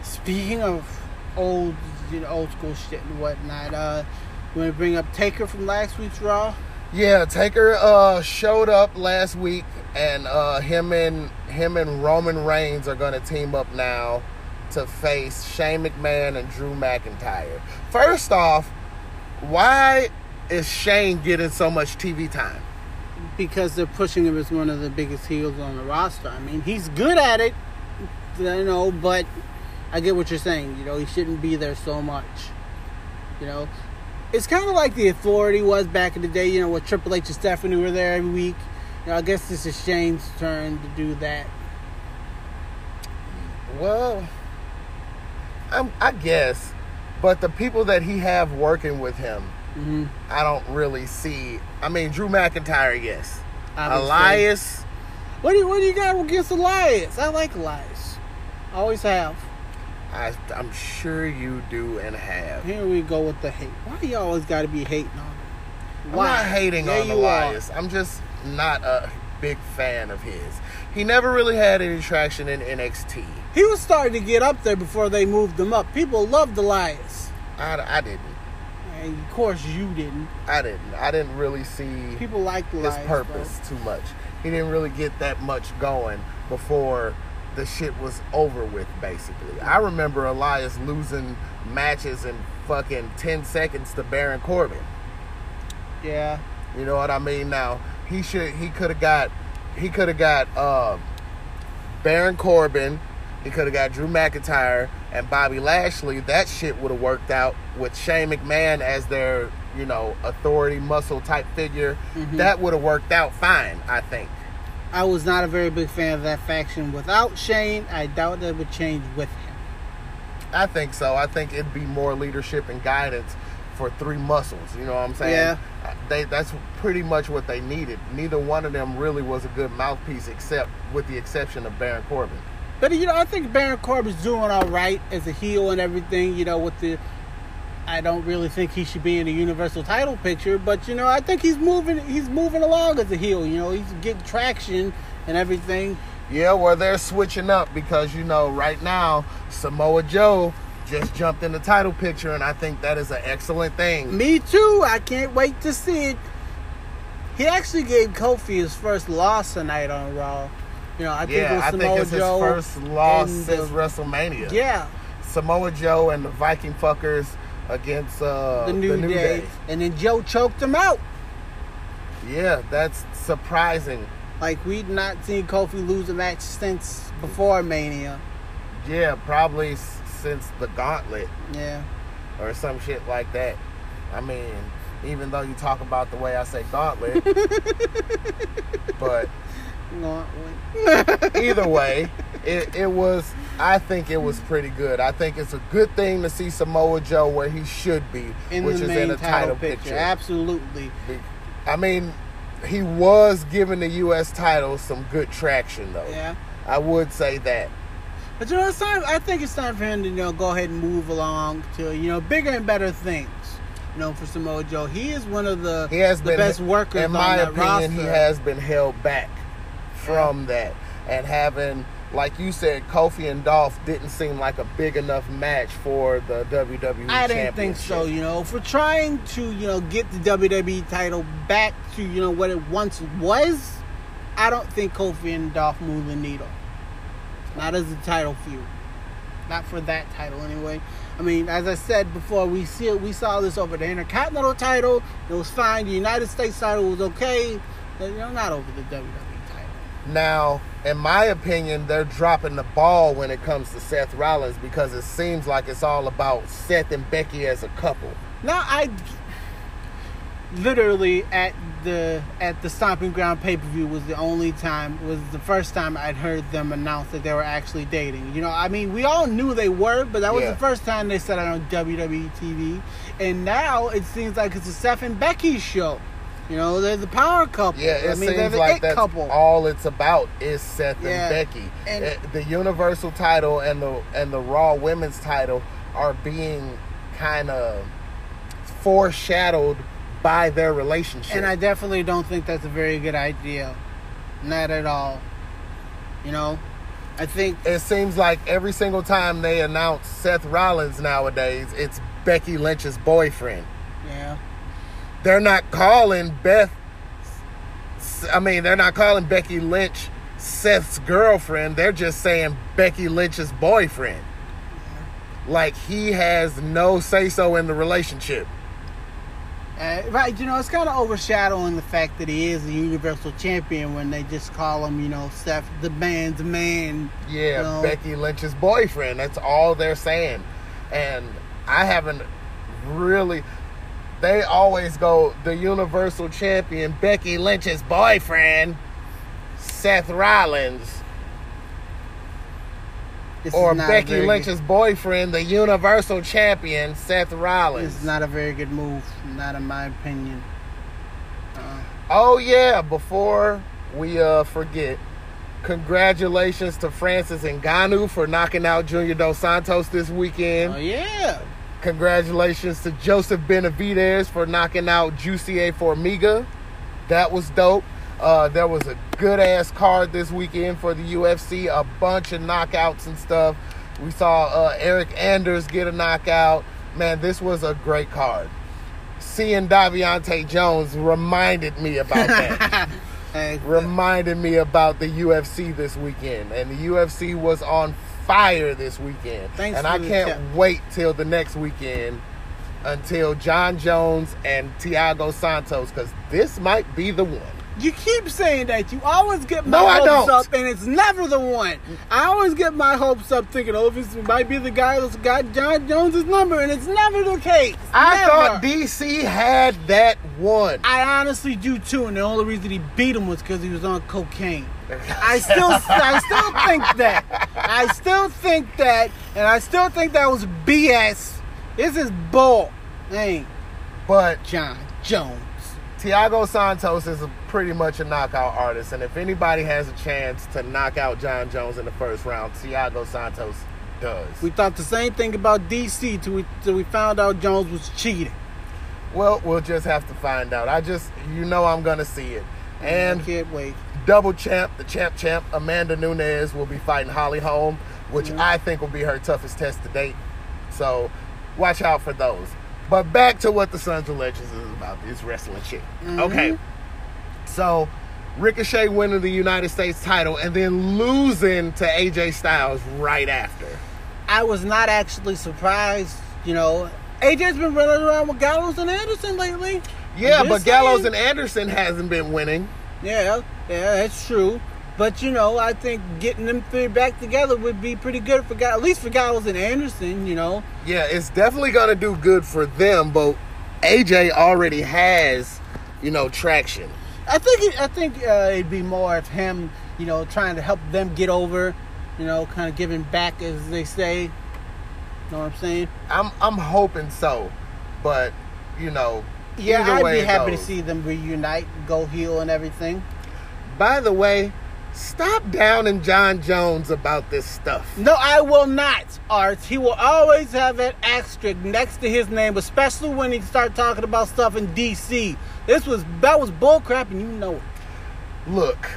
Speaker 2: Speaking of old, you know, old school shit and whatnot, uh, you want to bring up Taker from last week's Raw?
Speaker 1: Yeah, Taker uh, showed up last week, and uh, him and him and Roman Reigns are going to team up now to face Shane McMahon and Drew McIntyre. First off, why is Shane getting so much TV time?
Speaker 2: because they're pushing him as one of the biggest heels on the roster. I mean, he's good at it, you know, but I get what you're saying. You know, he shouldn't be there so much. You know, it's kind of like the Authority was back in the day. You know, with Triple H and Stephanie were there every week. You know, I guess this is Shane's turn to do that.
Speaker 1: Well, I'm, I guess, but the people that he have working with him,
Speaker 2: hmm
Speaker 1: I don't really see. I mean, Drew McIntyre, yes. Elias,
Speaker 2: What do you What do you got against Elias? I like Elias. I always have.
Speaker 1: I, I'm sure you do and have.
Speaker 2: Here we go with the hate. Why do you always got to be hating on him?
Speaker 1: I'm not hating
Speaker 2: There
Speaker 1: on Elias. I'm just not a big fan of his. He never really had any traction in NXT.
Speaker 2: He was starting to get up there before they moved him up. People loved Elias.
Speaker 1: I, I didn't.
Speaker 2: And of course, you didn't.
Speaker 1: I didn't. I didn't really see
Speaker 2: People liked
Speaker 1: his
Speaker 2: Elias.
Speaker 1: purpose too much. He didn't really get that much going before the shit was over with, basically. I remember Elias losing matches in fucking 10 seconds to Baron Corbin.
Speaker 2: Yeah.
Speaker 1: You know what I mean? Now he should he could have got he could have got uh, Baron Corbin, he could have got Drew McIntyre and Bobby Lashley. That shit would have worked out with Shane McMahon as their you know authority muscle type figure.
Speaker 2: Mhm.
Speaker 1: That would have worked out fine, I think.
Speaker 2: I was not a very big fan of that faction without Shane. I doubt that would change with him.
Speaker 1: I think so. I think it'd be more leadership and guidance for three muscles. You know what I'm saying?
Speaker 2: Yeah.
Speaker 1: Uh, They that's pretty much what they needed. Neither one of them really was a good mouthpiece, except with the exception of Baron Corbin.
Speaker 2: But you know, I think Baron Corbin's doing all right as a heel and everything. You know, with the, I don't really think he should be in the Universal Title picture, but you know, I think he's moving. He's moving along as a heel. You know, he's getting traction and everything.
Speaker 1: Yeah, well, they're switching up because you know right now Samoa Joe just jumped in the title picture, and I think that is an excellent thing.
Speaker 2: Me too. I can't wait to see it. He actually gave Kofi his first loss tonight on Raw. You know, I think it
Speaker 1: Yeah,
Speaker 2: was
Speaker 1: I
Speaker 2: Samoa
Speaker 1: think it's his first loss since
Speaker 2: the-
Speaker 1: WrestleMania.
Speaker 2: Yeah,
Speaker 1: Samoa Joe and the Viking fuckers against uh,
Speaker 2: the New, Day. and then Joe choked him out.
Speaker 1: Yeah, that's surprising.
Speaker 2: Like we've not seen Kofi lose a match since before Mania.
Speaker 1: Yeah, probably s- since the Gauntlet
Speaker 2: Yeah.
Speaker 1: or some shit like that. I mean, even though you talk about the way I say Gauntlet, but Gauntlet. either way, it, it was. I think it was pretty good. I think it's a good thing to see Samoa Joe where he should be,
Speaker 2: in
Speaker 1: which is in a title,
Speaker 2: picture.
Speaker 1: picture.
Speaker 2: Absolutely.
Speaker 1: I mean, he was giving the U.S. title some good traction, though.
Speaker 2: Yeah.
Speaker 1: I would say that.
Speaker 2: But you know, it's time. I think it's time for him to you know go ahead and move along to you know bigger and better things. You know, for Samoa Joe, he is one of the
Speaker 1: He has
Speaker 2: the
Speaker 1: been,
Speaker 2: best workers.
Speaker 1: in my opinion, he has been held back from that, and having, like you said, Kofi and Dolph didn't seem like a big enough match for the WWE.
Speaker 2: I didn't think so. You know, for trying to you know get the WWE title back to you know what it once was, I don't think Kofi and Dolph move the needle. Not as a title feud. Not for that title anyway. I mean, as I said before, we see it, we saw this over the Intercontinental title. It was fine. The United States title was okay. But, you know, not over the WWE title.
Speaker 1: Now, in my opinion, they're dropping the ball when it comes to Seth Rollins because it seems like it's all about Seth and Becky as a couple.
Speaker 2: Now I literally at the at the Stomping Ground pay per view was the only time was the first time I'd heard them announce that they were actually dating. You know, I mean, we all knew they were, but that was
Speaker 1: Yeah.
Speaker 2: the first time they said it on WWE TV. And now it seems like it's a Seth and Becky show. You know, they're the power couple.
Speaker 1: Yeah, it
Speaker 2: I mean, they're
Speaker 1: seems
Speaker 2: the
Speaker 1: like
Speaker 2: it
Speaker 1: that's
Speaker 2: couple.
Speaker 1: all it's about is Seth
Speaker 2: Yeah,
Speaker 1: and Becky.
Speaker 2: and-
Speaker 1: Eh, the Universal title and the and the Raw Women's title are being kind of foreshadowed by their relationship.
Speaker 2: And I definitely don't think that's a very good idea. Not at all. You know, I think
Speaker 1: it seems like every single time they announce Seth Rollins nowadays, it's Becky Lynch's boyfriend.
Speaker 2: yeah.
Speaker 1: They're not calling Beth. I mean, they're not calling Becky Lynch Seth's girlfriend. They're just saying Becky Lynch's boyfriend. Like he has no say so in the relationship.
Speaker 2: Uh, right, you know, it's kind of overshadowing the fact that he is a Universal Champion when they just call him, you know, Seth the man's man.
Speaker 1: Yeah,
Speaker 2: No.
Speaker 1: Becky Lynch's boyfriend. That's all they're saying. And I haven't really. They always go the Universal Champion, Becky Lynch's boyfriend, Seth Rollins,
Speaker 2: This
Speaker 1: or
Speaker 2: is not a
Speaker 1: Becky Lynch's boyfriend, the Universal Champion, Seth Rollins.
Speaker 2: is not a very good move, not in my opinion. Uh,
Speaker 1: Oh yeah, before we uh forget, congratulations to Francis Ngannou for knocking out Junior Dos Santos this weekend.
Speaker 2: oh yeah,
Speaker 1: Congratulations to Joseph Benavidez for knocking out Jussier Formiga. That was dope. Uh, there was a good ass card this weekend for the UFC. A bunch of knockouts and stuff. We saw uh, Eryk Anders get a knockout. Man, this was a great card. Seeing Daviante Jones reminded me about that.
Speaker 2: Hey,
Speaker 1: reminded me about the UFC this weekend, and the UFC was on fire this weekend.
Speaker 2: Thanks
Speaker 1: and I can't wait till the next weekend until Jon Jones and Thiago Santos, because this might be the one.
Speaker 2: you keep saying that. You always get my
Speaker 1: No,
Speaker 2: hopes up, and it's never the one. I always get my hopes up, thinking, "Oh, this might be the guy that's got Jon Jones's number," and it's never the case.
Speaker 1: I
Speaker 2: Never.
Speaker 1: thought DC had that one.
Speaker 2: I honestly do too, and the only reason he beat him was because he was on cocaine. I still, I still think that. I still think that, and I still think that was BS. This is bull. Ain't
Speaker 1: But
Speaker 2: Jon Jones.
Speaker 1: Thiago Santos is a, pretty much a knockout artist, and if anybody has a chance to knock out Jon Jones in the first round, Thiago Santos does.
Speaker 2: We thought the same thing about DC till we, till we found out Jones was cheating.
Speaker 1: Well, we'll just have to find out. I just, you know, I'm gonna see it. And
Speaker 2: I can't wait.
Speaker 1: Double champ, the champ champ, Amanda Nunes will be fighting Holly Holm, which
Speaker 2: Mhm.
Speaker 1: I think will be her toughest test to date. So watch out for those. But back to what the Sons of Legends is about, this wrestling shit.
Speaker 2: Mhm.
Speaker 1: Okay. So Ricochet winning the United States title and then losing to AJ Styles right after.
Speaker 2: I was not actually surprised. You know, AJ's been running around with Gallows and Anderson lately.
Speaker 1: Yeah, but
Speaker 2: just
Speaker 1: Gallows
Speaker 2: saying.
Speaker 1: and Anderson hasn't been winning.
Speaker 2: Yeah, yeah, that's true. But you know, I think getting them three back together would be pretty good for at least for Gallows and Anderson. You know,
Speaker 1: Yeah, it's definitely gonna do good for them, but AJ already has, you know, traction.
Speaker 2: I think it, I think uh, it'd be more of him, you know, trying to help them get over, you know, kind of giving back as they say. You know what I'm saying?
Speaker 1: I'm I'm hoping so, but you know,
Speaker 2: Yeah,
Speaker 1: either
Speaker 2: I'd be happy
Speaker 1: goes.
Speaker 2: to see them reunite, go heel, and everything.
Speaker 1: By the way, stop downing Jon Jones about this stuff.
Speaker 2: No, I will not, Art. He will always have that asterisk next to his name, especially when he start talking about stuff in DC. This was that was bullcrap, and you know it.
Speaker 1: Look,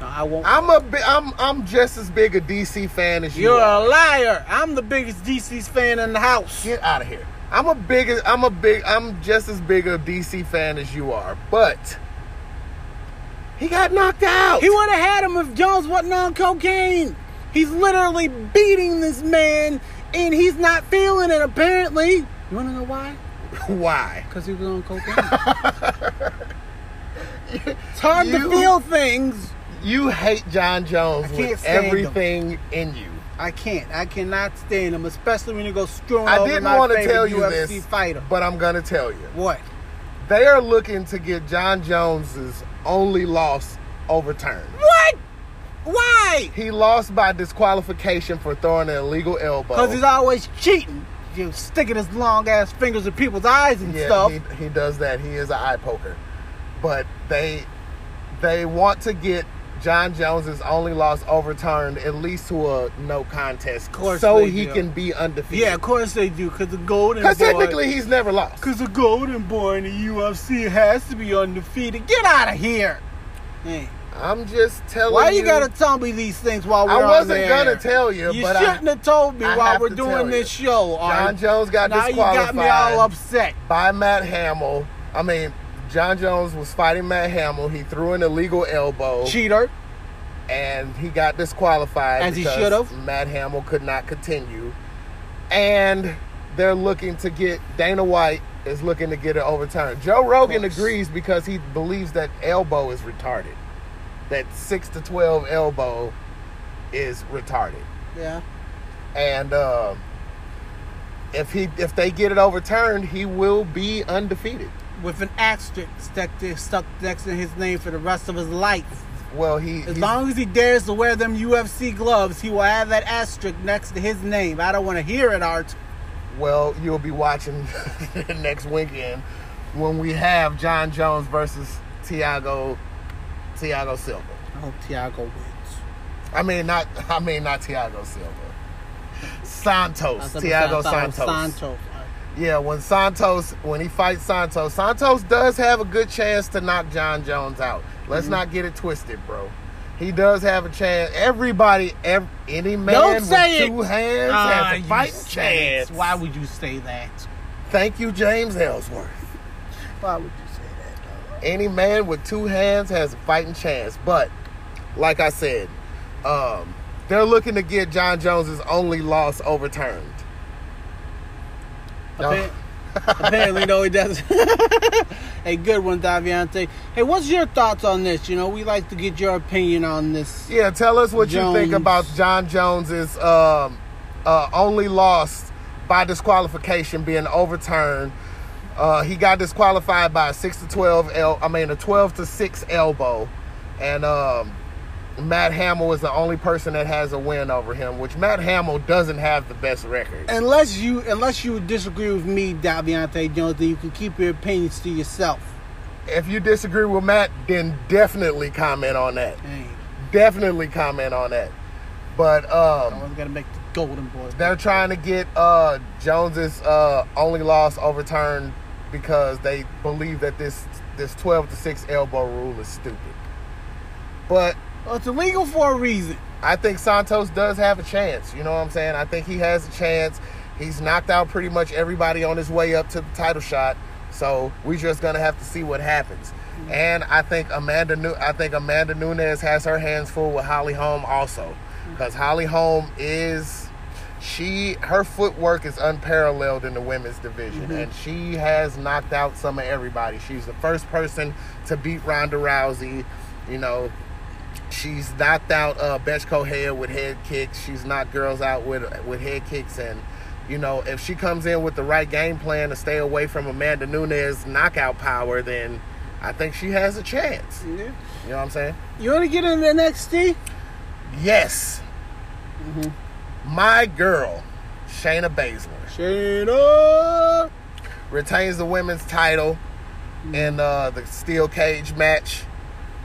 Speaker 2: No, I won't.
Speaker 1: I'm a bi- I'm I'm just as big a DC fan as you
Speaker 2: You're
Speaker 1: are.
Speaker 2: a liar. I'm the biggest DC's fan in the house.
Speaker 1: Get out of here. I'm a big I'm a big I'm just as big a DC fan as you are, but he got knocked out.
Speaker 2: He would have had him if Jones wasn't on cocaine. He's literally beating this man, and he's not feeling it. Apparently, you want to know why?
Speaker 1: Why?
Speaker 2: Because he was on cocaine. it's hard to feel things.
Speaker 1: You hate Jon Jones with
Speaker 2: stand him.
Speaker 1: everything in you.
Speaker 2: I can't. I cannot stand him, especially when you go screwing
Speaker 1: I
Speaker 2: over
Speaker 1: didn't
Speaker 2: my
Speaker 1: want to
Speaker 2: favorite
Speaker 1: tell you
Speaker 2: UFC
Speaker 1: this,
Speaker 2: fighter.
Speaker 1: but I'm gonna tell you.
Speaker 2: What?
Speaker 1: They are looking to get Jon Jones's only loss overturned.
Speaker 2: What? Why?
Speaker 1: He lost by disqualification for throwing an illegal elbow.
Speaker 2: Because he's always cheating. You know, sticking his long ass fingers in people's eyes and
Speaker 1: yeah,
Speaker 2: stuff.
Speaker 1: he, he does that. He is an eye poker. But they they want to get Jon Jones's only loss overturned at least to a no contest,
Speaker 2: course
Speaker 1: so he
Speaker 2: do.
Speaker 1: can be undefeated.
Speaker 2: yeah, of course they do. Because the golden
Speaker 1: because
Speaker 2: boy.
Speaker 1: technically he's never lost.
Speaker 2: Because the golden boy in the UFC has to be undefeated. Get out of here. Hey,
Speaker 1: I'm just telling
Speaker 2: why
Speaker 1: you.
Speaker 2: you gotta tell me these things while we're
Speaker 1: I wasn't gonna tell you,
Speaker 2: You
Speaker 1: but
Speaker 2: shouldn't have told me
Speaker 1: I
Speaker 2: while we're doing this show. Jon.
Speaker 1: Jones got
Speaker 2: now you got me all upset.
Speaker 1: by Matt Hamill. I mean, Jon Jones was fighting Matt Hamill. He threw an illegal elbow.
Speaker 2: Cheater.
Speaker 1: and he got disqualified
Speaker 2: As he should've.
Speaker 1: Matt Hamill could not continue. And they're looking to get Dana White is looking to get it overturned. Joe Rogan agrees because he believes that elbow is retarded. That six to twelve elbow is retarded.
Speaker 2: Yeah.
Speaker 1: And uh, if he if they get it overturned, he will be undefeated.
Speaker 2: With an asterisk stuck, stuck next to his name for the rest of his life.
Speaker 1: Well, he
Speaker 2: As long as he dares to wear them UFC gloves, he will have that asterisk next to his name. I don't want to hear it, Art.
Speaker 1: Well, you'll be watching next weekend when we have Jon Jones versus Tiago Tiago Silva.
Speaker 2: Oh, I hope Tiago wins.
Speaker 1: I mean not I mean not Tiago Silva. Santos. Tiago
Speaker 2: I thought it was
Speaker 1: Santos.
Speaker 2: Santos.
Speaker 1: Yeah, when Santos when he fights Santos, Santos does have a good chance to knock Jon Jones out. Let's
Speaker 2: Mm-hmm.
Speaker 1: not get it twisted, bro. He does have a chance. Everybody, ev any man
Speaker 2: Don't
Speaker 1: with
Speaker 2: say it.
Speaker 1: two hands
Speaker 2: Ah,
Speaker 1: has a
Speaker 2: you
Speaker 1: fighting chance.
Speaker 2: Why would you say that?
Speaker 1: Thank you, James Ellsworth.
Speaker 2: Why would you say that? dog?
Speaker 1: any man with two hands has a fighting chance. But like I said, um, they're looking to get Jon Jones's only loss overturned.
Speaker 2: Appa- Apparently, no, he doesn't. a good one, Daviante. Hey, what's your thoughts on this? You know, we like to get your opinion on this.
Speaker 1: Yeah, tell us what you think about Jon Jones's um, uh, only loss by disqualification being overturned. Uh, he got disqualified by a six to twelve el- I mean a twelve to six elbow, and um, Matt Hamill is the only person that has a win over him, which Matt Hamill doesn't have the best record.
Speaker 2: Unless you, unless you disagree with me, Daviante Jones, then you can keep your opinions to yourself.
Speaker 1: If you disagree with Matt, then definitely comment on that.
Speaker 2: Hey,
Speaker 1: Definitely comment on that. But um,
Speaker 2: got to make the golden boy.
Speaker 1: they're trying to get uh, Jones's uh, only loss overturned because they believe that this this twelve to six elbow rule is stupid. But
Speaker 2: Well, it's illegal for a reason.
Speaker 1: I think Santos does have a chance. You know what I'm saying? I think he has a chance. He's knocked out pretty much everybody on his way up to the title shot. So we're just gonna have to see what happens. Mm-hmm. And I think Amanda Nu- I think Amanda Nunes has her hands full with Holly Holm also, mm-hmm. because Holly Holm is she her footwork is unparalleled in the women's division, mm-hmm. and she has knocked out some of everybody. She's the first person to beat Ronda Rousey. You know, she's knocked out uh, Bethe Correia with head kicks. She's knocked girls out with with head kicks, and you know if she comes in with the right game plan to stay away from Amanda Nunes' knockout power, then I think she has a chance.
Speaker 2: Yeah.
Speaker 1: You know what I'm saying?
Speaker 2: You want to get into NXT?
Speaker 1: Yes. My girl, Shayna Baszler,
Speaker 2: Shayna.
Speaker 1: retains the women's title in uh, the steel cage match.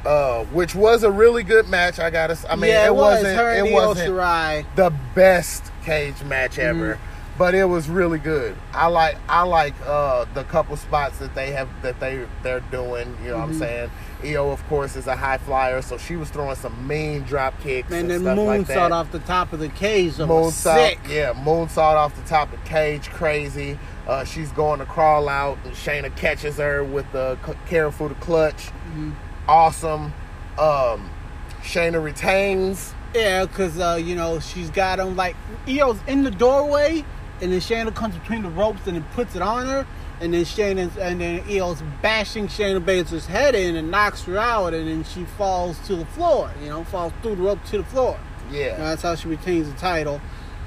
Speaker 1: Uh, which was a really good match. I gotta. I mean,
Speaker 2: yeah,
Speaker 1: it,
Speaker 2: it was
Speaker 1: wasn't.
Speaker 2: her
Speaker 1: it wasn't.
Speaker 2: Shirai.
Speaker 1: the best cage match ever. But it was really good. I like I like uh, the couple spots that they have that they they're doing. You know what I'm saying? Io, of course, is a high flyer, so she was throwing some mean drop kicks and,
Speaker 2: And then
Speaker 1: like
Speaker 2: moonsault
Speaker 1: that.
Speaker 2: off the top of the cage. That
Speaker 1: moonsault, yeah, moonsault off the top of the cage, crazy. Uh, she's going to crawl out, and Shayna catches her with the Kirifuda Clutch.
Speaker 2: Mm-hmm.
Speaker 1: Awesome. Um, Shayna retains.
Speaker 2: Yeah, because, uh, you know, she's got him like, Io's in the doorway, and then Shayna comes between the ropes and then puts it on her. And then Shayna's, and then Io's bashing Shayna Baszler's head in and knocks her out, and then she falls to the floor, you know, falls through the rope to the floor.
Speaker 1: Yeah.
Speaker 2: That's how she retains the title.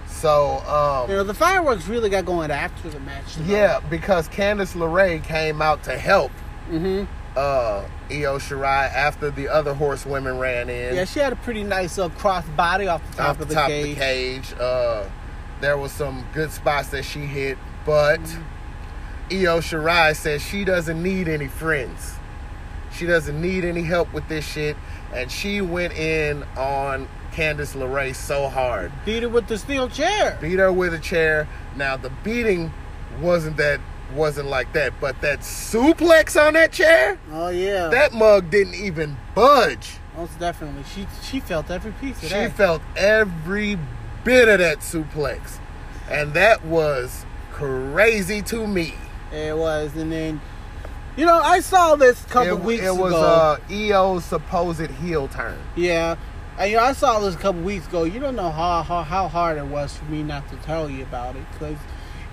Speaker 1: So um,
Speaker 2: You know, the fireworks really got going after the match. though.
Speaker 1: Yeah, because Candice LeRae came out to help
Speaker 2: Mm-hmm.
Speaker 1: Uh, Io Shirai after the other horsewomen ran in
Speaker 2: Yeah, she had a pretty nice uh, cross body off the top
Speaker 1: off the
Speaker 2: of the
Speaker 1: top
Speaker 2: cage.
Speaker 1: of the cage. Uh, there was some good spots that she hit, but Io Shirai says she doesn't need any friends. She doesn't need any help with this shit, and she went in on Candice LeRae so hard.
Speaker 2: Beat her with the steel chair.
Speaker 1: beat her with a chair. Now the beating wasn't that wasn't like that, but that suplex on that chair,
Speaker 2: Oh yeah,
Speaker 1: that mug didn't even budge.
Speaker 2: most definitely. She she felt every piece of
Speaker 1: She
Speaker 2: that.
Speaker 1: felt every bit of that suplex, and that was crazy to me.
Speaker 2: It was, and then, you know, I saw this a couple
Speaker 1: it,
Speaker 2: weeks ago.
Speaker 1: it was
Speaker 2: ago.
Speaker 1: uh, Io's supposed heel turn.
Speaker 2: yeah, and you know, I saw this a couple weeks ago. You don't know how how, how hard it was for me not to tell you about it, because,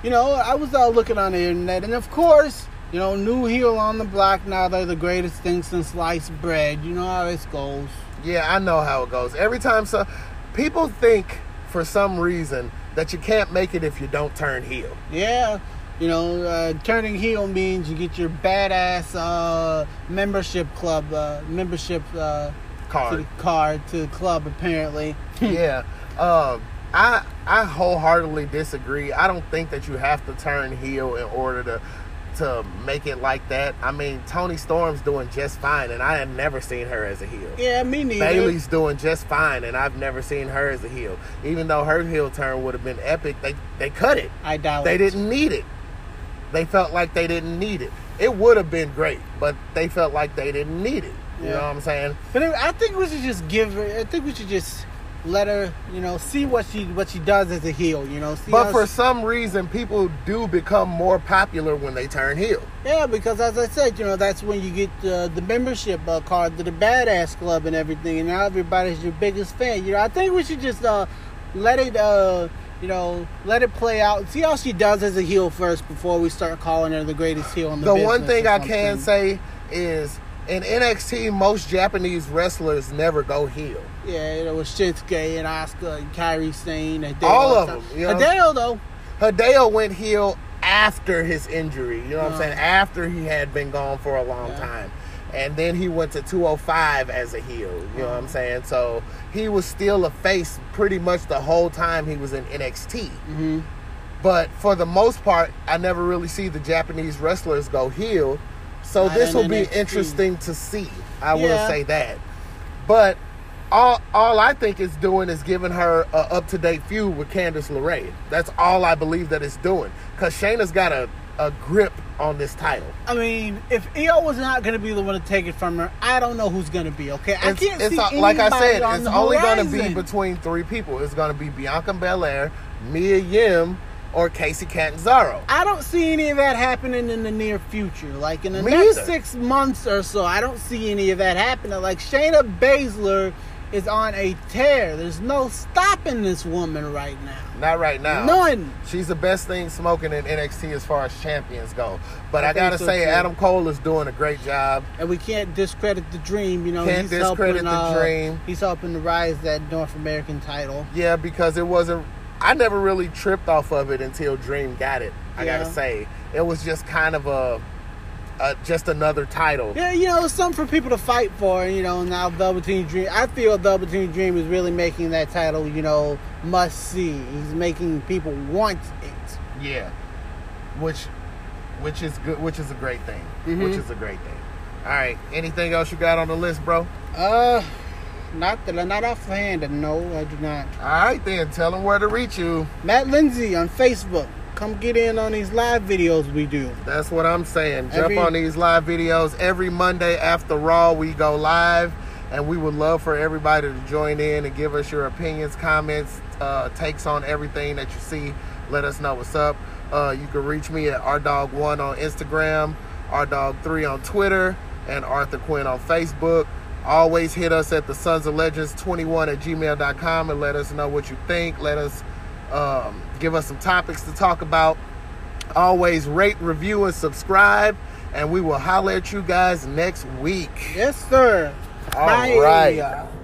Speaker 2: you know, I was out looking on the internet, and of course, you know, new heel on the block. Now they're the greatest thing since sliced bread. You know how this goes.
Speaker 1: Yeah, I know how it goes. Every time so people think for some reason that you can't make it if you don't turn heel.
Speaker 2: Yeah. You know, uh, turning heel means you get your badass uh, membership club, uh, membership uh, to
Speaker 1: Card.
Speaker 2: the card to the club. Apparently,
Speaker 1: yeah. Um, I I wholeheartedly disagree. I don't think that you have to turn heel in order to to make it like that. I mean, Toni Storm's doing just fine, and I had never seen her as a heel.
Speaker 2: yeah, me neither.
Speaker 1: Bayley's doing just fine, and I've never seen her as a heel. Even though her heel turn would have been epic, they they cut it.
Speaker 2: I doubt
Speaker 1: They
Speaker 2: it.
Speaker 1: didn't need it. They felt like they didn't need it. It would have been great, but they felt like they didn't need it. You
Speaker 2: Yeah.
Speaker 1: know what I'm saying?
Speaker 2: But I think we should just give her. I think we should just let her, you know, see what she what she does as a heel. You know, see
Speaker 1: But for
Speaker 2: she-
Speaker 1: some reason, people do become more popular when they turn heel.
Speaker 2: yeah, because as I said, you know, that's when you get uh, the membership uh, card to the Badass Club and everything, and now everybody's your biggest fan. You know, I think we should just uh, let it. Uh, you know, let it play out. See how she does as a heel first before we start calling her the greatest heel in the business.
Speaker 1: The one thing I can say is in NXT, most Japanese wrestlers never go heel.
Speaker 2: Yeah, it was Shinsuke and Asuka and Kairi Sane and
Speaker 1: All of them, you know?
Speaker 2: Hideo though.
Speaker 1: Hideo went heel after his injury. You know what I'm
Speaker 2: Uh.
Speaker 1: saying? After he had been gone for a long
Speaker 2: Yeah.
Speaker 1: time. And then he went to 205 as a heel. You know what I'm
Speaker 2: Uh-huh.
Speaker 1: saying? So he was still a face pretty much the whole time he was in NXT.
Speaker 2: hmm
Speaker 1: But for the most part, I never really see the Japanese wrestlers go heel. So
Speaker 2: Not
Speaker 1: this will be
Speaker 2: NXT.
Speaker 1: interesting to see. I will say that. But all all I think it's doing is giving her a up to date feud with Candice LeRae. That's all I believe that it's doing. Cause Shayna's got a, a grip on this title.
Speaker 2: I mean, if Io was not going to be the one to take it from her, I don't know who's going to be. Okay, I
Speaker 1: It's,
Speaker 2: can't
Speaker 1: it's
Speaker 2: see
Speaker 1: a- like I said, it's only going to be between three people. It's going to be Bianca Belair, Mia Yim, or Kacy Catanzaro.
Speaker 2: I don't see any of that happening in the near future. Like in the
Speaker 1: Me
Speaker 2: next
Speaker 1: either.
Speaker 2: six months or so, I don't see any of that happening. Like Shayna Baszler is on a tear. There's no stopping this woman right now.
Speaker 1: Not right now.
Speaker 2: None.
Speaker 1: She's the best thing smoking in NXT as far as champions go. But
Speaker 2: I
Speaker 1: I, gotta
Speaker 2: so,
Speaker 1: say,
Speaker 2: too.
Speaker 1: Adam Cole is doing a great job.
Speaker 2: And we can't discredit the dream. You know,
Speaker 1: Can't
Speaker 2: he's
Speaker 1: discredit
Speaker 2: helping,
Speaker 1: the
Speaker 2: uh,
Speaker 1: Dream.
Speaker 2: He's helping to rise that North American title.
Speaker 1: Yeah, because it wasn't. I never really tripped off of it until Dream got it. I
Speaker 2: Yeah.
Speaker 1: gotta say, it was just kind of a, a just another title.
Speaker 2: Yeah, you know, it's something for people to fight for. You know, now Velveteen Dream. I feel Velveteen Dream is really making that title, you know, must see. He's making people want it.
Speaker 1: Yeah, which, which is good. Which is a great thing.
Speaker 2: Mhm.
Speaker 1: Which is a great thing. All right. Anything else you got on the list, bro?
Speaker 2: Uh, not that not offhand. No, I do not.
Speaker 1: All right, then. Tell them where to reach you.
Speaker 2: Matt Lindsay on Facebook. Come get in on these live videos we do.
Speaker 1: That's what I'm saying. Jump
Speaker 2: Every-
Speaker 1: on these live videos every Monday after Raw. We go live, and we would love for everybody to join in and give us your opinions, comments, uh, takes on everything that you see. Let us know what's up. Uh, you can reach me at rdog1 on Instagram, rdog3 on Twitter, and Arthur Quinn on Facebook. Always hit us at the Sons of Legends 21 at gmail.com and let us know what you think. Let us um, give us some topics to talk about. Always rate, review, and subscribe. And we will holler at you guys next week.
Speaker 2: Yes, sir.
Speaker 1: All
Speaker 2: Bye.
Speaker 1: right.